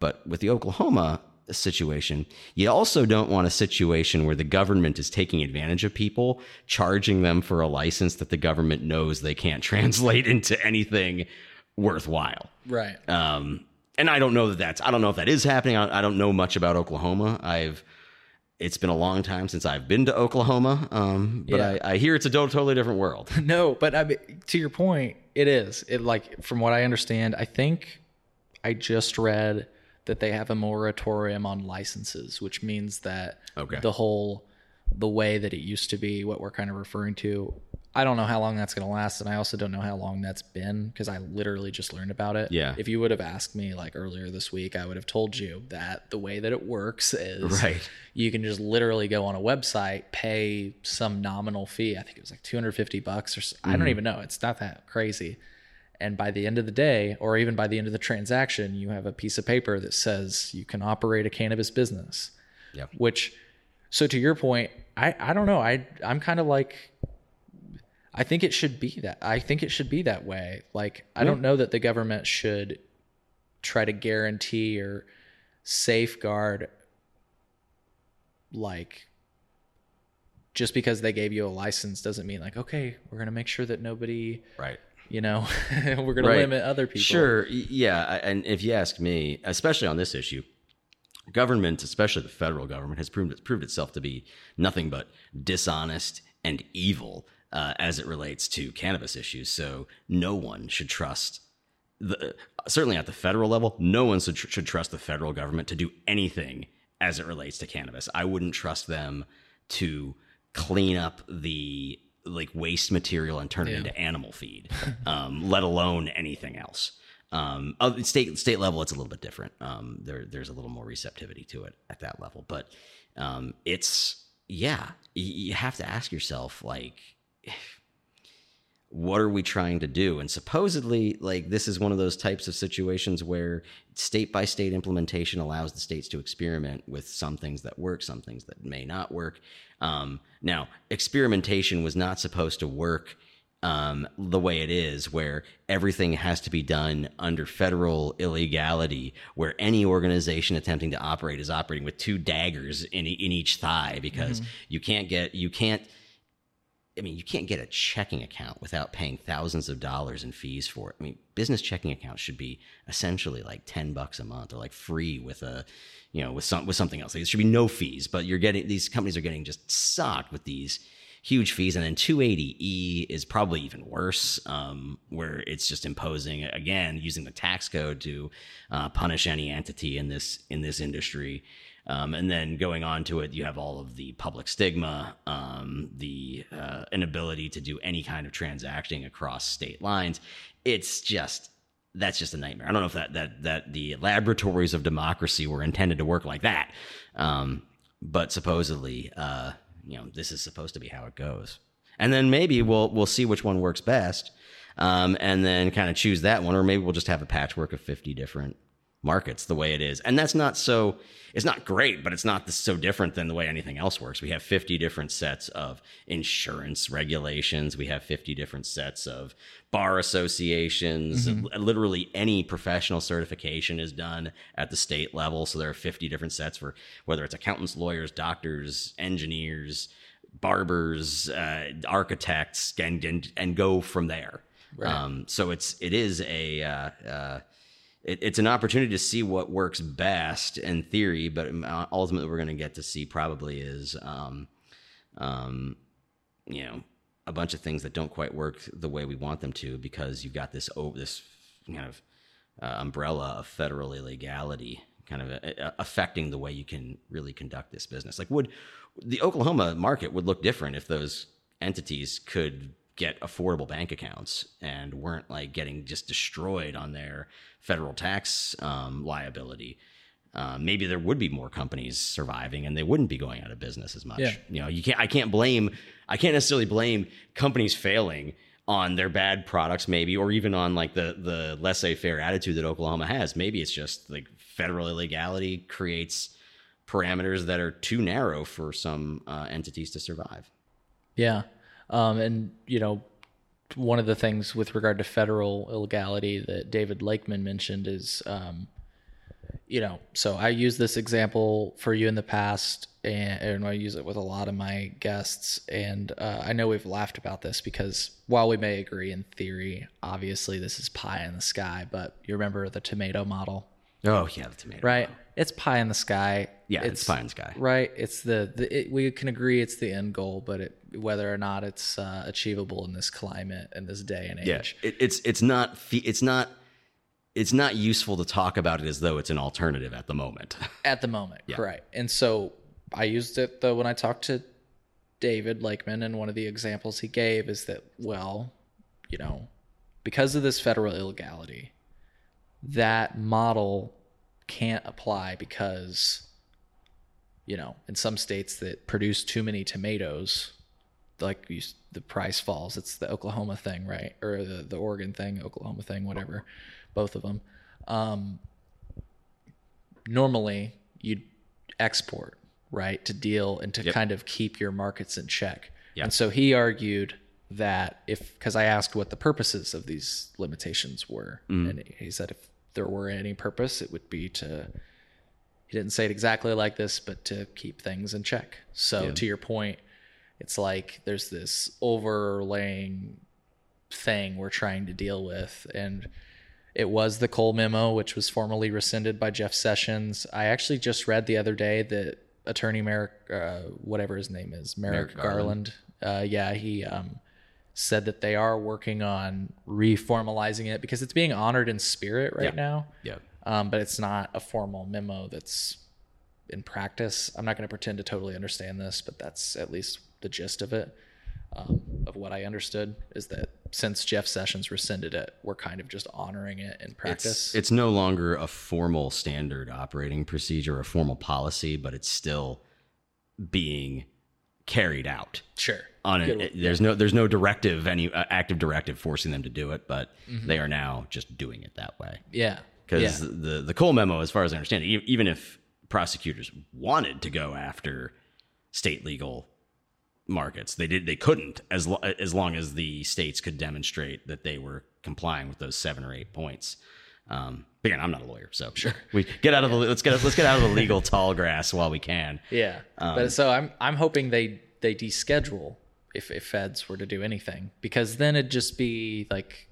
But with the Oklahoma situation, you also don't want a situation where the government is taking advantage of people, charging them for a license that the government knows they can't <laughs> translate into anything worthwhile. right Um, and I don't know that that's, I don't know if that is happening. I, I don't know much about Oklahoma. I've, it's been a long time since I've been to Oklahoma, um, but Yeah. I, I hear it's a totally different world. <laughs> no but I mean, to your point it is it like from what i understand i think i just read that they have a moratorium on licenses which means that Okay. the whole the way that it used to be what we're kind of referring to i don't know how long that's going to last and i also don't know how long that's been because i literally just learned about it Yeah. if you would have asked me like earlier this week i would have told you that the way that it works is Right. you can just literally go on a website, pay some nominal fee. I think it was like 250 bucks or s I Mm-hmm. don't even know. It's not that crazy. And by the end of the day, or even by the end of the transaction, you have a piece of paper that says you can operate a cannabis business. Yep. Which, so to your point, I, I don't know. I, I'm kind of like, I think it should be that. I think it should be that way. Like, I don't know that the government should try to guarantee or safeguard like just because they gave you a license doesn't mean like okay we're going to make sure that nobody Right. You know <laughs> we're going to limit other people Sure, yeah, and if you ask me, especially on this issue, government, especially the federal government, has proved proved itself to be nothing but dishonest and evil uh, as it relates to cannabis issues. So no one should trust the, certainly at the federal level, no one should, should trust the federal government to do anything as it relates to cannabis. I wouldn't trust them to clean up the like waste material and turn it into animal feed, <laughs> um, let alone anything else. Um, state state level, it's a little bit different. Um, there there's a little more receptivity to it at that level, but um, it's yeah, y- you have to ask yourself like what are we trying to do and supposedly like this is one of those types of situations where state by state implementation allows the states to experiment with some things that work some things that may not work um, now experimentation was not supposed to work um, the way it is where everything has to be done under federal illegality where any organization attempting to operate is operating with two daggers in, in each thigh because you can't get you can't I mean, you can't get a checking account without paying thousands of dollars in fees for it. I mean, business checking accounts should be essentially like ten bucks a month, or like free with a, you know, with some with something else. Like, it should be no fees, but you're getting these companies are getting just socked with these huge fees, and then 280e is probably even worse, um, where it's just imposing again using the tax code to uh, punish any entity in this in this industry. Um, and then going on to it, you have all of the public stigma, um, the uh, inability to do any kind of transacting across state lines. It's just that's just a nightmare. I don't know if that that that the laboratories of democracy were intended to work like that, um, but supposedly, uh, you know, this is supposed to be how it goes. And then maybe we'll we'll see which one works best, um, and then kind of choose that one, or maybe we'll just have a patchwork of fifty different markets the way it is. And that's not so, it's not great, but it's not so different than the way anything else works. We have 50 different sets of insurance regulations. We have 50 different sets of bar associations. Literally any professional certification is done at the state level. So there are 50 different sets for whether it's accountants, lawyers, doctors, engineers, barbers, uh, architects, and, and, and go from there. Um, so it's, it is a, uh, uh, it, it's an opportunity to see what works best in theory, but uh, ultimately we're going to get to see probably is, um, um, you know, a bunch of things that don't quite work the way we want them to because you've got this over this kind of uh, umbrella of federal illegality kind of uh, affecting the way you can really conduct this business. Like would the Oklahoma market would look different if those entities could get affordable bank accounts and weren't like getting just destroyed on their federal tax um, liability. Uh, maybe there would be more companies surviving and they wouldn't be going out of business as much. Yeah. You know, you can't. I can't blame. I can't necessarily blame companies failing on their bad products, maybe, or even on like the the laissez-faire attitude that Oklahoma has. Maybe it's just like federal illegality creates parameters that are too narrow for some uh, entities to survive. Yeah. Um, and, you know, one of the things with regard to federal illegality that David Lakeman mentioned is, um, you know, so I use this example for you in the past, and, and I use it with a lot of my guests. And uh, I know we've laughed about this because while we may agree in theory, obviously this is pie in the sky, but you remember the tomato model, Oh yeah, the tomato. right? It's pie in the sky. Yeah, it's pie in the sky. Right. It's the, the it, we can agree it's the end goal, but it, whether or not it's uh, achievable in this climate and this day and age. Yeah, it, it's it's not it's not it's not useful to talk about it as though it's an alternative at the moment. <laughs> At the moment, right? And so I used it though when I talked to David Lakeman, and one of the examples he gave is that, well, you know, because of this federal illegality, that model can't apply because, you know, in some states that produce too many tomatoes, like you, the price falls. It's the Oklahoma thing, right? Or the, the Oregon thing, Oklahoma thing, whatever, both of them. Um, normally you'd export, right, to deal and to kind of keep your markets in check. Yeah. And so he argued that if, because I asked what the purposes of these limitations were, and he said if there were any purpose, it would be to, he didn't say it exactly like this, but to keep things in check. So to your point, it's like there's this overlaying thing we're trying to deal with and it was the Cole memo which was formally rescinded by Jeff Sessions. I actually just read the other day that attorney Merrick uh, whatever his name is, Merrick, Merrick Garland. Garland, uh, yeah, he um, said that they are working on reformalizing it because it's being honored in spirit right Yeah. now. Yeah. Um, but it's not a formal memo that's in practice. I'm not going to pretend to totally understand this, but that's at least the gist of it. Um, of what I understood is that since Jeff Sessions rescinded it, we're kind of just honoring it in practice. It's, it's no longer a formal standard operating procedure, a formal policy, but it's still being carried out. sure. On it, there's no there's no directive, any uh, active directive forcing them to do it, but Mm-hmm. they are now just doing it that way. Yeah. Because yeah. the the Cole memo, as far as I understand it, e- even if prosecutors wanted to go after state legal markets, they did they couldn't as lo- as long as the states could demonstrate that they were complying with those seven or eight points. Um, but again, I'm not a lawyer, so <laughs> sure we get out of the let's get let's get out of the legal <laughs> tall grass while we can. Yeah, Um, but so I'm I'm hoping they they deschedule if if feds were to do anything because then it'd just be like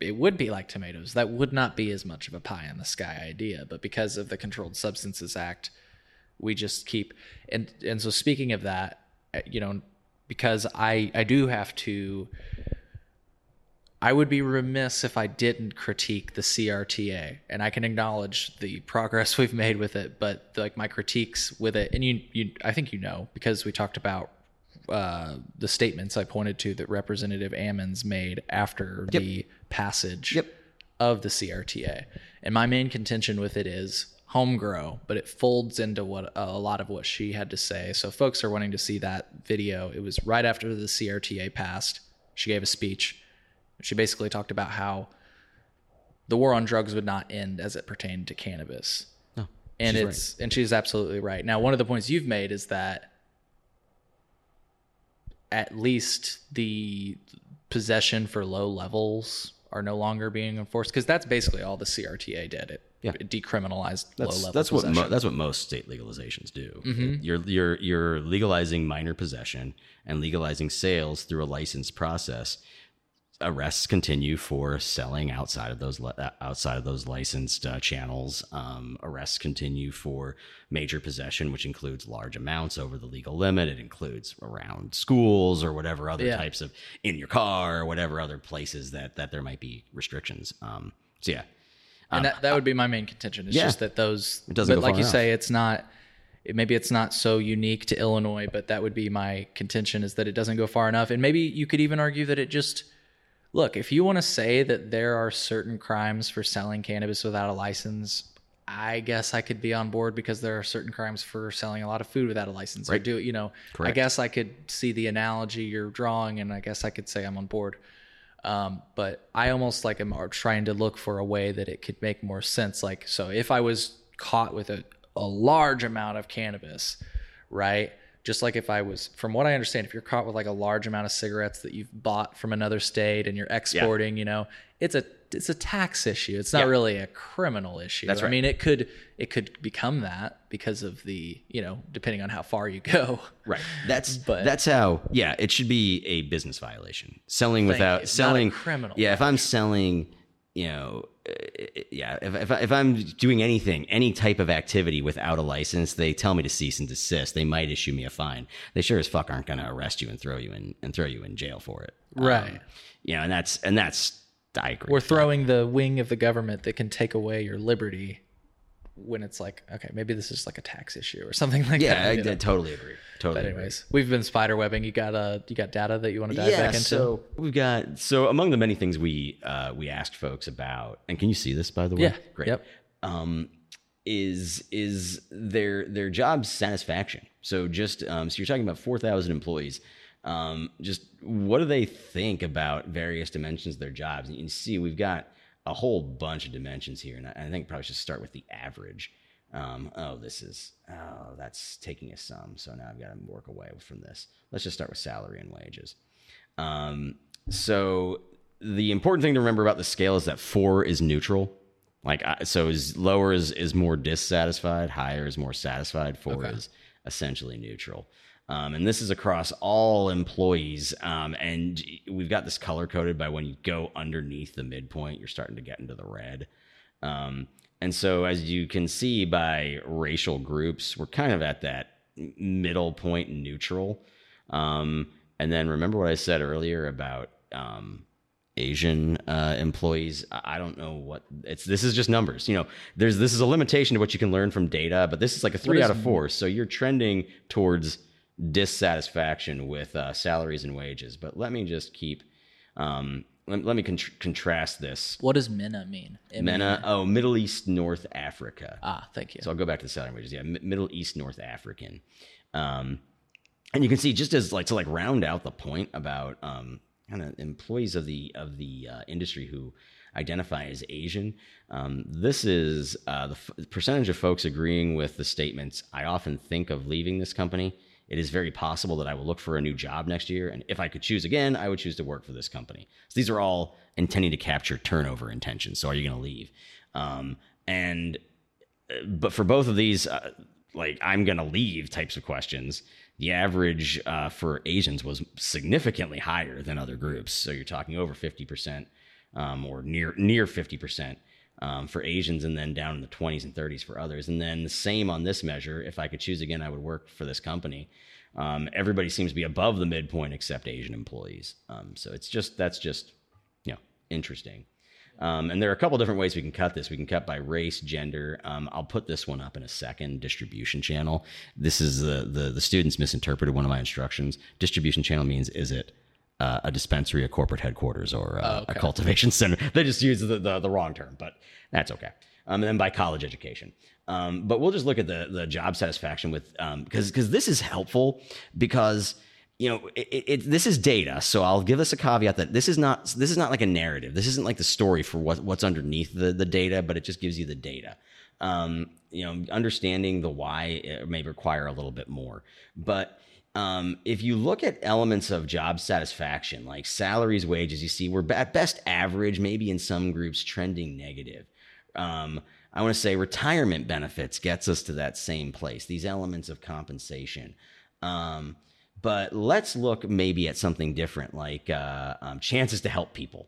it would be like tomatoes. That would not be as much of a pie in the sky idea, but because of the Controlled Substances Act, we just keep and and so speaking of that, uh, you know, because I I do have to. I would be remiss if I didn't critique the CRTA, and I can acknowledge the progress <laughs> we've made with it. But like my critiques with it, and you, you, I think you know because we talked about uh, the statements I pointed to that Representative Ammons made after the passage Yep. of the CRTA. And my main contention with it is home grow, but it folds into what a lot of what she had to say. So folks are wanting to see that video. It was right after the CRTA passed. She gave a speech. She basically talked about how the war on drugs would not end as it pertained to cannabis. No, and she's it's and she's absolutely right. Now, one of the points you've made is that at least the possession for low levels are no longer being enforced because that's basically all the CRTA did. It, Yeah. it decriminalized low That's level that's what mo- that's what most state legalizations do. Mm-hmm. You're you're you're legalizing minor possession and legalizing sales through a license process. Arrests continue for selling outside of those uh, outside of those licensed uh, channels. Um, arrests continue for major possession, which includes large amounts over the legal limit. It includes around schools or whatever other Yeah. types of in your car or whatever other places that that there might be restrictions. Um, so yeah, and that, that would be my main contention. It's yeah. just that those, It doesn't but like you enough. say, it's not. Maybe it's not so unique to Illinois, but that would be my contention: is that it doesn't go far enough. And maybe you could even argue that it just look. If you want to say that there are certain crimes for selling cannabis without a license, I guess I could be on board because there are certain crimes for selling a lot of food without a license. Or Right. do you know? I guess I could see the analogy you're drawing, and I guess I could say I'm on board. Um, but I almost like am trying to look for a way that it could make more sense. Like, so if I was caught with a, a large amount of cannabis, right? Just like if I was, from what I understand, if you're caught with like a large amount of cigarettes that you've bought from another state and you're exporting, you know, it's a it's a tax issue. It's not Yeah. really a criminal issue. That's right. I mean, it could it could become that because of the you know depending on how far you go. Right. That's <laughs> But- that's how. Yeah, it should be a business violation. Selling without you. Not a selling criminal Yeah, if I'm selling, you know, uh, yeah, if if, if I'm doing anything, any type of activity without a license, they tell me to cease and desist. They might issue me a fine. They sure as fuck aren't going to arrest you and throw you in and throw you in jail for it. Right. Um, you know, and that's and that's I agree. We're throwing the wing of the government that can take away your liberty when it's like, okay, maybe this is like a tax issue or something like Yeah, that. I. I totally agree. Totally. But anyways, we've been spider webbing. You got uh, you got data that you want to dive back into? So we've got so among the many things we uh, we asked folks about, and can you see this by the way? Yeah. great. Yep. Um, is is their their job satisfaction? So just um, so you're talking about four thousand employees. Um, just what do they think about various dimensions of their jobs? And you can see we've got a whole bunch of dimensions here, and I, I think probably should start with the average. Um, oh, this is oh, that's taking a sum. So now I've got to work away from this. Let's just start with salary and wages. Um, so the important thing to remember about the scale is that four is neutral. Like so, is lower is is more dissatisfied, higher is more satisfied. Four Okay. is essentially neutral. Um, and this is across all employees. Um, and we've got this color coded by when you go underneath the midpoint, you're starting to get into the red. Um, and so, as you can see by racial groups, we're kind of at that middle point neutral. Um, and then remember what I said earlier about um, Asian uh, employees. I don't know what it's. This is just numbers. You know, there's this is a limitation to what you can learn from data, but this is like a three out of four. So you're trending towards dissatisfaction with uh, salaries and wages. But let me just keep. Um, let, let me con- contrast this. What does MENA mean? MENA, oh, Middle East, North Africa. Ah, thank you. So I'll go back to the salary and. Yeah, M- Middle East, North African. Um, and you can see just as like to like round out the point about um, kind of employees of the of the uh, industry who identify as Asian. Um, this is uh, the f- percentage of folks agreeing with the statements. I often think of leaving this company. It is very possible that I will look for a new job next year, and if I could choose again, I would choose to work for this company. So these are all intending to capture turnover intentions. So are you going to leave? Um, and uh, but for both of these, uh, like I'm going to leave types of questions, the average uh, for Asians was significantly higher than other groups. So you're talking over 50% um, or near near 50% um, for Asians, and then down in the 20s and 30s for others. And then the same on this measure. If I could choose again, I would work for this company. Um, everybody seems to be above the midpoint except Asian employees. Um, so it's just that's just you know interesting. Um, and there are a couple different ways we can cut this. We can cut by race, gender. Um, I'll put this one up in a second. Distribution channel. This is the, the the students misinterpreted one of my instructions. Distribution channel means is it uh, a dispensary, a corporate headquarters, or uh, Oh, okay. a cultivation <laughs> center? They just use the, the the wrong term, but that's okay. Um, and then by college education. Um, but we'll just look at the the job satisfaction with because because this is helpful because you know it, it, this is data so i'll give us a caveat that this is not this is not like a narrative this isn't like the story for what, what's underneath the, the data but it just gives you the data um, you know understanding the why may require a little bit more but um, if you look at elements of job satisfaction like salaries wages you see we're at best average maybe in some groups trending negative um, i want to say retirement benefits gets us to that same place these elements of compensation um, but let's look maybe at something different, like uh, um, chances to help people.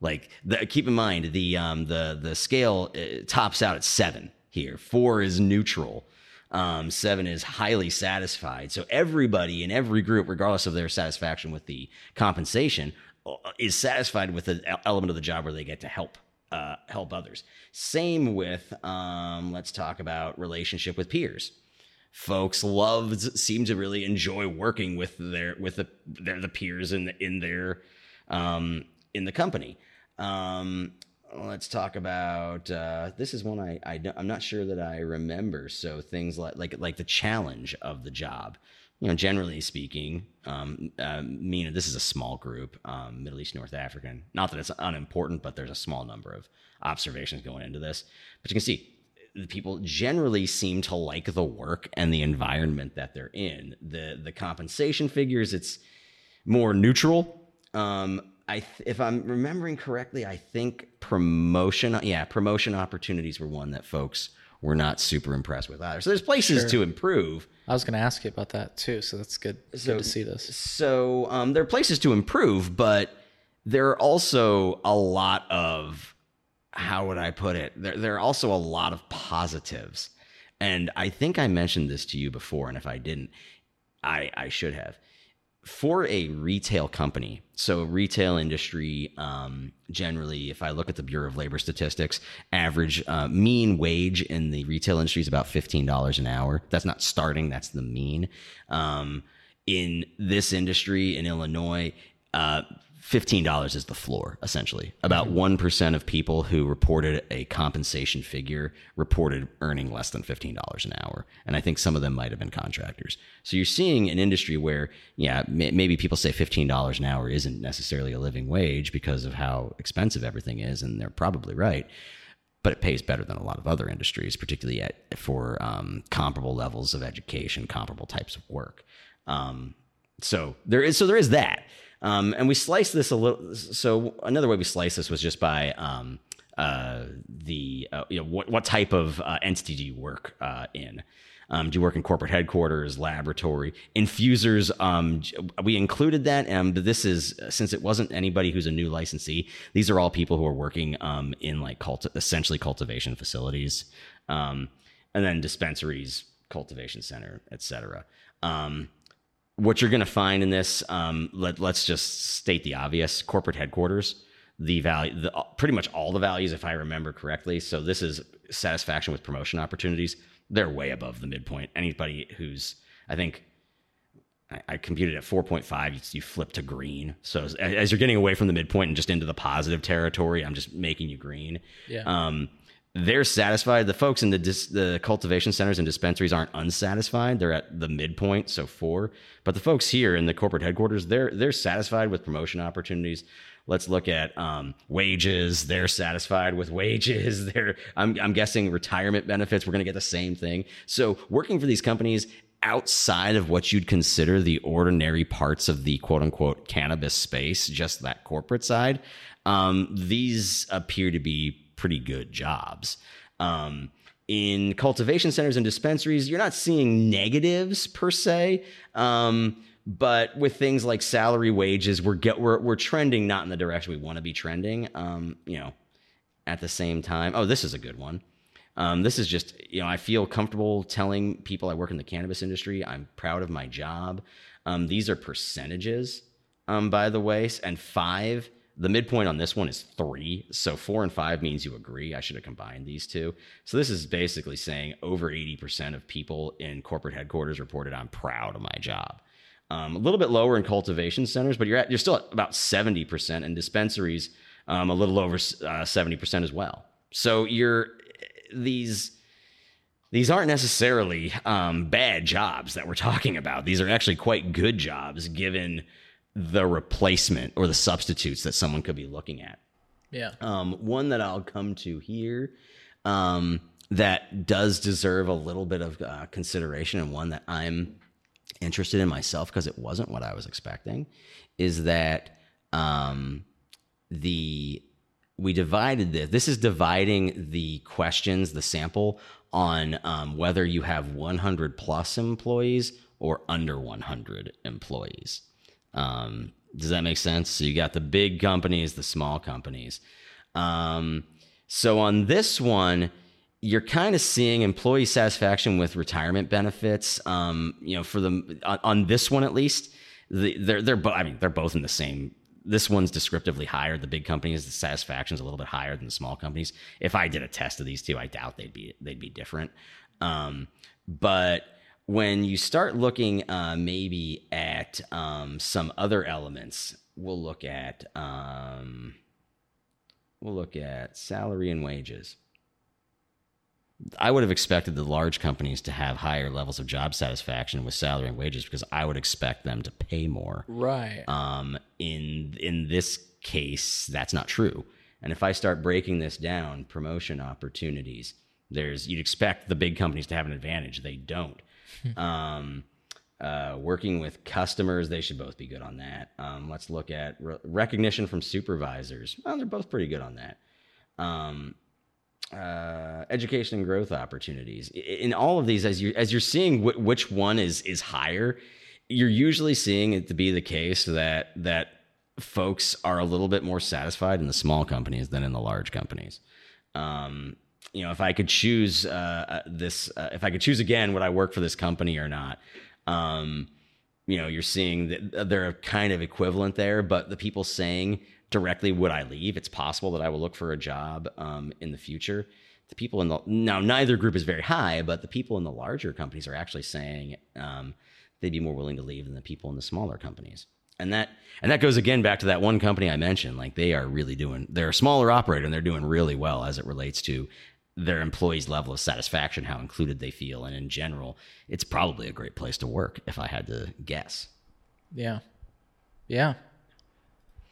Like, the, keep in mind the um, the the scale uh, tops out at seven here. Four is neutral. Um, seven is highly satisfied. So everybody in every group, regardless of their satisfaction with the compensation, uh, is satisfied with the element of the job where they get to help uh, help others. Same with um, let's talk about relationship with peers folks love seem to really enjoy working with their with the their the peers in the, in their um in the company um let's talk about uh this is one I, I i'm not sure that i remember so things like like like the challenge of the job you know generally speaking um uh, mean this is a small group um middle east north african not that it's unimportant but there's a small number of observations going into this but you can see the people generally seem to like the work and the environment that they're in. The the compensation figures, it's more neutral. Um, I th- if I'm remembering correctly, I think promotion, yeah, promotion opportunities were one that folks were not super impressed with either. So there's places Sure. to improve. I was going to ask you about that too, so that's good. So- good to see this. So um, there are places to improve, but there are also a lot of how would I put it? There, there are also a lot of positives, and I think I mentioned this to you before, and if I didn't, I I should have. For a retail company, so retail industry, um, generally, if I look at the Bureau of Labor Statistics, average uh, mean wage in the retail industry is about fifteen dollars an hour. That's not starting; that's the mean. Um, in this industry in Illinois, uh, $15 is the floor, essentially. About 1% of people who reported a compensation figure reported earning less than $15 an hour. And I think some of them might have been contractors. So you're seeing an industry where, yeah, may- maybe people say $15 an hour isn't necessarily a living wage because of how expensive everything is, and they're probably right but it pays better than a lot of other industries, particularly at, for um, comparable levels of education, comparable types of work. Um, so there is so there is that, um, and we sliced this a little. So another way we sliced this was just by um, uh, the uh, you know what what type of uh, entity do you work uh, in? Um, do you work in corporate headquarters, laboratory, infusers? Um, we included that, um, but this is since it wasn't anybody who's a new licensee. These are all people who are working um, in like culti- essentially cultivation facilities, um, and then dispensaries, cultivation center, etc. what you're going to find in this, um, let, let's just state the obvious corporate headquarters, the value, the, pretty much all the values, if I remember correctly. So this is satisfaction with promotion opportunities. They're way above the midpoint. Anybody who's, I think, I, I computed at 4.5, you, you, flip to green. So as, as, you're getting away from the midpoint and just into the positive territory, I'm just making you green. Yeah. Um, they're satisfied. The folks in the dis, the cultivation centers and dispensaries aren't unsatisfied. They're at the midpoint, so four. But the folks here in the corporate headquarters, they're they're satisfied with promotion opportunities. Let's look at um, wages. They're satisfied with wages. <laughs> They're I'm I'm guessing retirement benefits. We're going to get the same thing. So working for these companies outside of what you'd consider the ordinary parts of the quote unquote cannabis space, just that corporate side, um, these appear to be pretty good jobs. Um, in cultivation centers and dispensaries, you're not seeing negatives per se. Um, but with things like salary wages, we're get we're we're trending not in the direction we want to be trending. Um, you know, at the same time, oh, this is a good one. Um, this is just you know I feel comfortable telling people I work in the cannabis industry. I'm proud of my job. Um, these are percentages, um, by the way, and five the midpoint on this one is three. So four and five means you agree. I should have combined these two. So this is basically saying over 80% of people in corporate headquarters reported I'm proud of my job. Um, a little bit lower in cultivation centers, but you're at, you're still at about 70% in dispensaries, um, a little over uh, 70% as well. So you're these these aren't necessarily um, bad jobs that we're talking about. These are actually quite good jobs given the replacement or the substitutes that someone could be looking at. Yeah. Um, one that I'll come to here um, that does deserve a little bit of uh, consideration, and one that I'm interested in myself because it wasn't what I was expecting, is that um, the we divided this. This is dividing the questions, the sample, on um, whether you have 100 plus employees or under 100 employees. Um, does that make sense? So you got the big companies, the small companies. Um, so on this one, you're kind of seeing employee satisfaction with retirement benefits. Um, you know, for the on, on this one at least, the, they're they're. I mean, they're both in the same. This one's descriptively higher. The big companies, the satisfaction is a little bit higher than the small companies. If I did a test of these two, I doubt they'd be they'd be different. Um, but when you start looking uh, maybe at um, some other elements, we'll look at um, we'll look at salary and wages. I would have expected the large companies to have higher levels of job satisfaction with salary and wages because I would expect them to pay more. Right. Um, in in this case, that's not true. And if I start breaking this down, promotion opportunities, there's you'd expect the big companies to have an advantage. They don't. Um, uh, working with customers, they should both be good on that. Um, let's look at re- recognition from supervisors. Well, they're both pretty good on that. Um, uh, education and growth opportunities. In all of these, as you as you're seeing wh- which one is is higher, you're usually seeing it to be the case that that folks are a little bit more satisfied in the small companies than in the large companies. Um, you know, if I could choose uh, uh, this, uh, if I could choose again, would I work for this company or not? Um, you know, you're seeing that they're kind of equivalent there, but the people saying directly, would I leave? It's possible that I will look for a job um, in the future. The people in the now, neither group is very high, but the people in the larger companies are actually saying um, they'd be more willing to leave than the people in the smaller companies and that and that goes again back to that one company I mentioned. Like they are really doing, they're a smaller operator and they're doing really well as it relates to their employees' level of satisfaction, how included they feel, and in general, it's probably a great place to work if I had to guess. Yeah, yeah.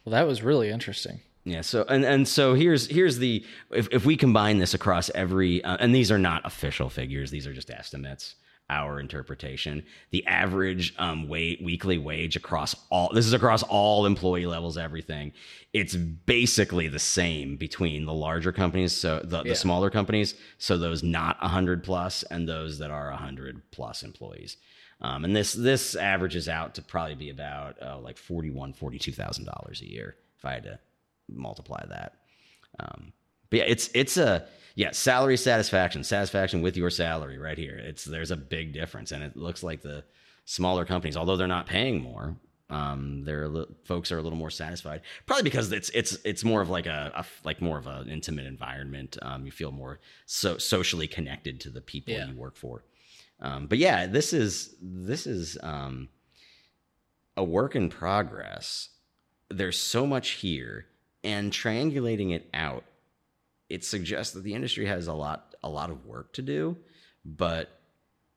Well, that was really interesting. Yeah. So and and so here's here's the if if we combine this across every uh, and these are not official figures; these are just estimates our interpretation. The average um, wait, weekly wage across all this is across all employee levels, everything. It's basically the same between the larger companies, so the, yeah. the smaller companies, so those not hundred plus and those that are hundred plus employees. Um, and this this averages out to probably be about uh, like forty one, forty two thousand dollars a year if I had to multiply that. Um, but yeah, it's it's a yeah, salary satisfaction, satisfaction with your salary right here. It's there's a big difference, and it looks like the smaller companies, although they're not paying more, um, li- folks are a little more satisfied. Probably because it's it's it's more of like a, a like more of an intimate environment. Um, you feel more so socially connected to the people Yeah. you work for. Um, but yeah, this is this is um, a work in progress. There's so much here, and triangulating it out, it suggests that the industry has a lot a lot of work to do, but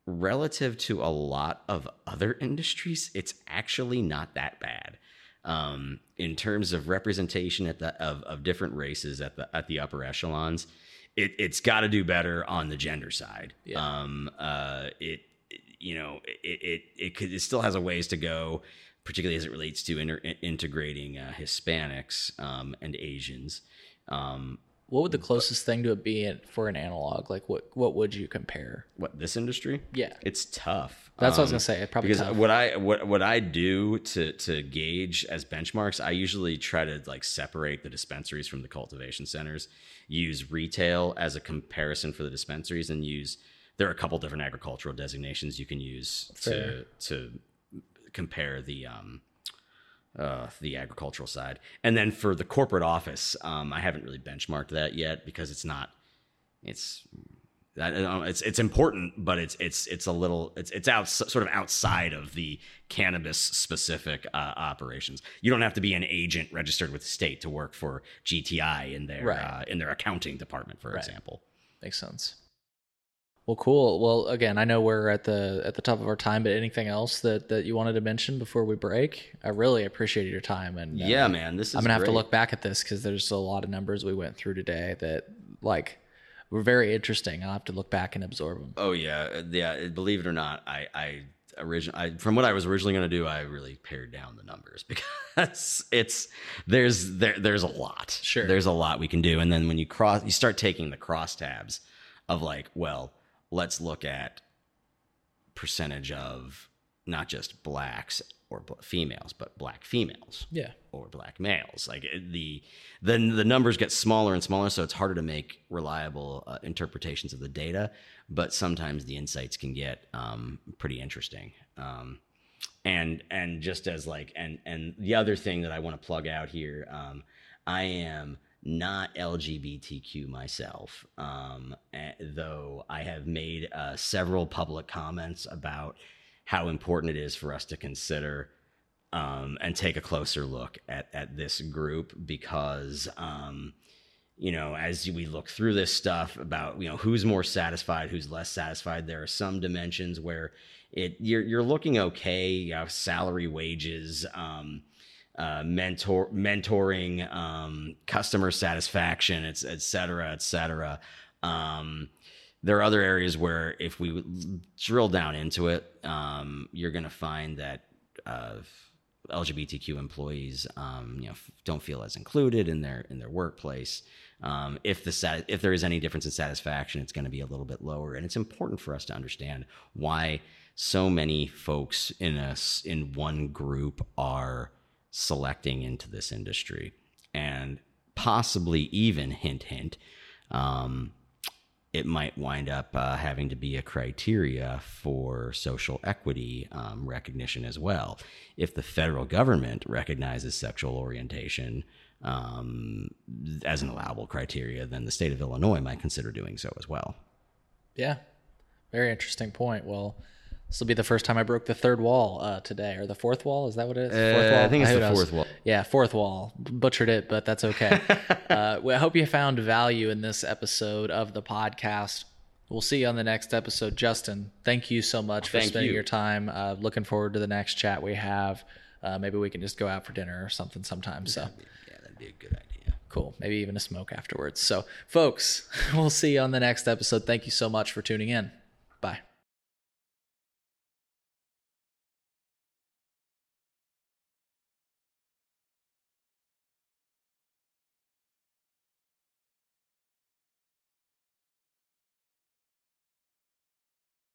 relative to a lot of other industries, it's actually not that bad. Um, in terms of representation at the of, of different races at the at the upper echelons, it, it's got to do better on the gender side. Yeah. Um, uh, it, it- you know it it it, could, it still has a ways to go, particularly as it relates to inter- integrating uh, Hispanics um, and Asians. Um, What would the closest thing to it be for an analog? Like what what would you compare? what this industry? Yeah. it's tough. That's what I was Um, gonna say. Probably because tough. what I what what I do to to gauge as benchmarks, I usually try to like separate the dispensaries from the cultivation centers. Use retail as a comparison for the dispensaries, and use there are a couple different agricultural designations you can use Fair. to to compare the um uh, the agricultural side, and then for the corporate office, um, I haven't really benchmarked that yet because it's not. It's don't know, it's it's important, but it's it's it's a little it's it's out sort of outside of the cannabis specific uh, operations. You don't have to be an agent registered with the state to work for GTI in their Right. uh, in their accounting department, for Right. example. Makes sense. Well, cool. Well, again, I know we're at the at the top of our time, but anything else that that you wanted to mention before we break? I really appreciate your time, and uh, Yeah, man, this is. I'm gonna have to look back at this because there's a lot of numbers we went through today that like were very interesting. I'll have to look back and absorb them. Oh yeah, uh, yeah. Believe it or not, I I origin I from what I was originally going to do, I really pared down the numbers <laughs> because it's there's there there's a lot. Sure. there's a lot we can do, and then when you cross, you start taking the cross tabs of like, well, let's look at percentage of not just blacks or bl- females, but black females Yeah, or black males. Like the then the numbers get smaller and smaller, so it's harder to make reliable uh, interpretations of the data. But sometimes the insights can get um, pretty interesting. Um, and and just as like and and the other thing that I want to plug out here, um, I am not LGBTQ myself, um, eh, though I have made uh, several public comments about how important it is for us to consider um, and take a closer look at at this group because um, you know as we look through this stuff about you know who's more satisfied, who's less satisfied, there are some dimensions where it you're you're looking okay, you salary, wages. Um, uh, mentor mentoring um, customer satisfaction it's et cetera et cetera. Um, there are other areas where if we drill down into it um, you're going to find that uh, lgbtq employees um, you know don't feel as included in their in their workplace. Um, if the sat- if there is any difference in satisfaction it's going to be a little bit lower. And it's important for us to understand why so many folks in us in one group are selecting into this industry and possibly even hint hint um, it might wind up uh, having to be a criteria for social equity um, recognition as well. If the federal government recognizes sexual orientation um, as an allowable criteria then the state of illinois might consider doing so as well. Yeah, very interesting point. Well, this will be the first time I broke the third wall uh, today, or the fourth wall. Is that what it is? Uh, fourth wall? I think it's Who the knows? fourth wall. Yeah, fourth wall. Butchered it, but that's okay. <laughs> uh, well, I hope you found value in this episode of the podcast. We'll see you on the next episode. Justin, thank you so much for Thank spending you. your time. Uh, looking forward to the next chat we have. Uh, maybe we can just go out for dinner or something sometime. So yeah that'd be a good idea cool. Maybe even a smoke afterwards. So, folks, <laughs> we'll see you on the next episode. Thank you so much for tuning in. Bye.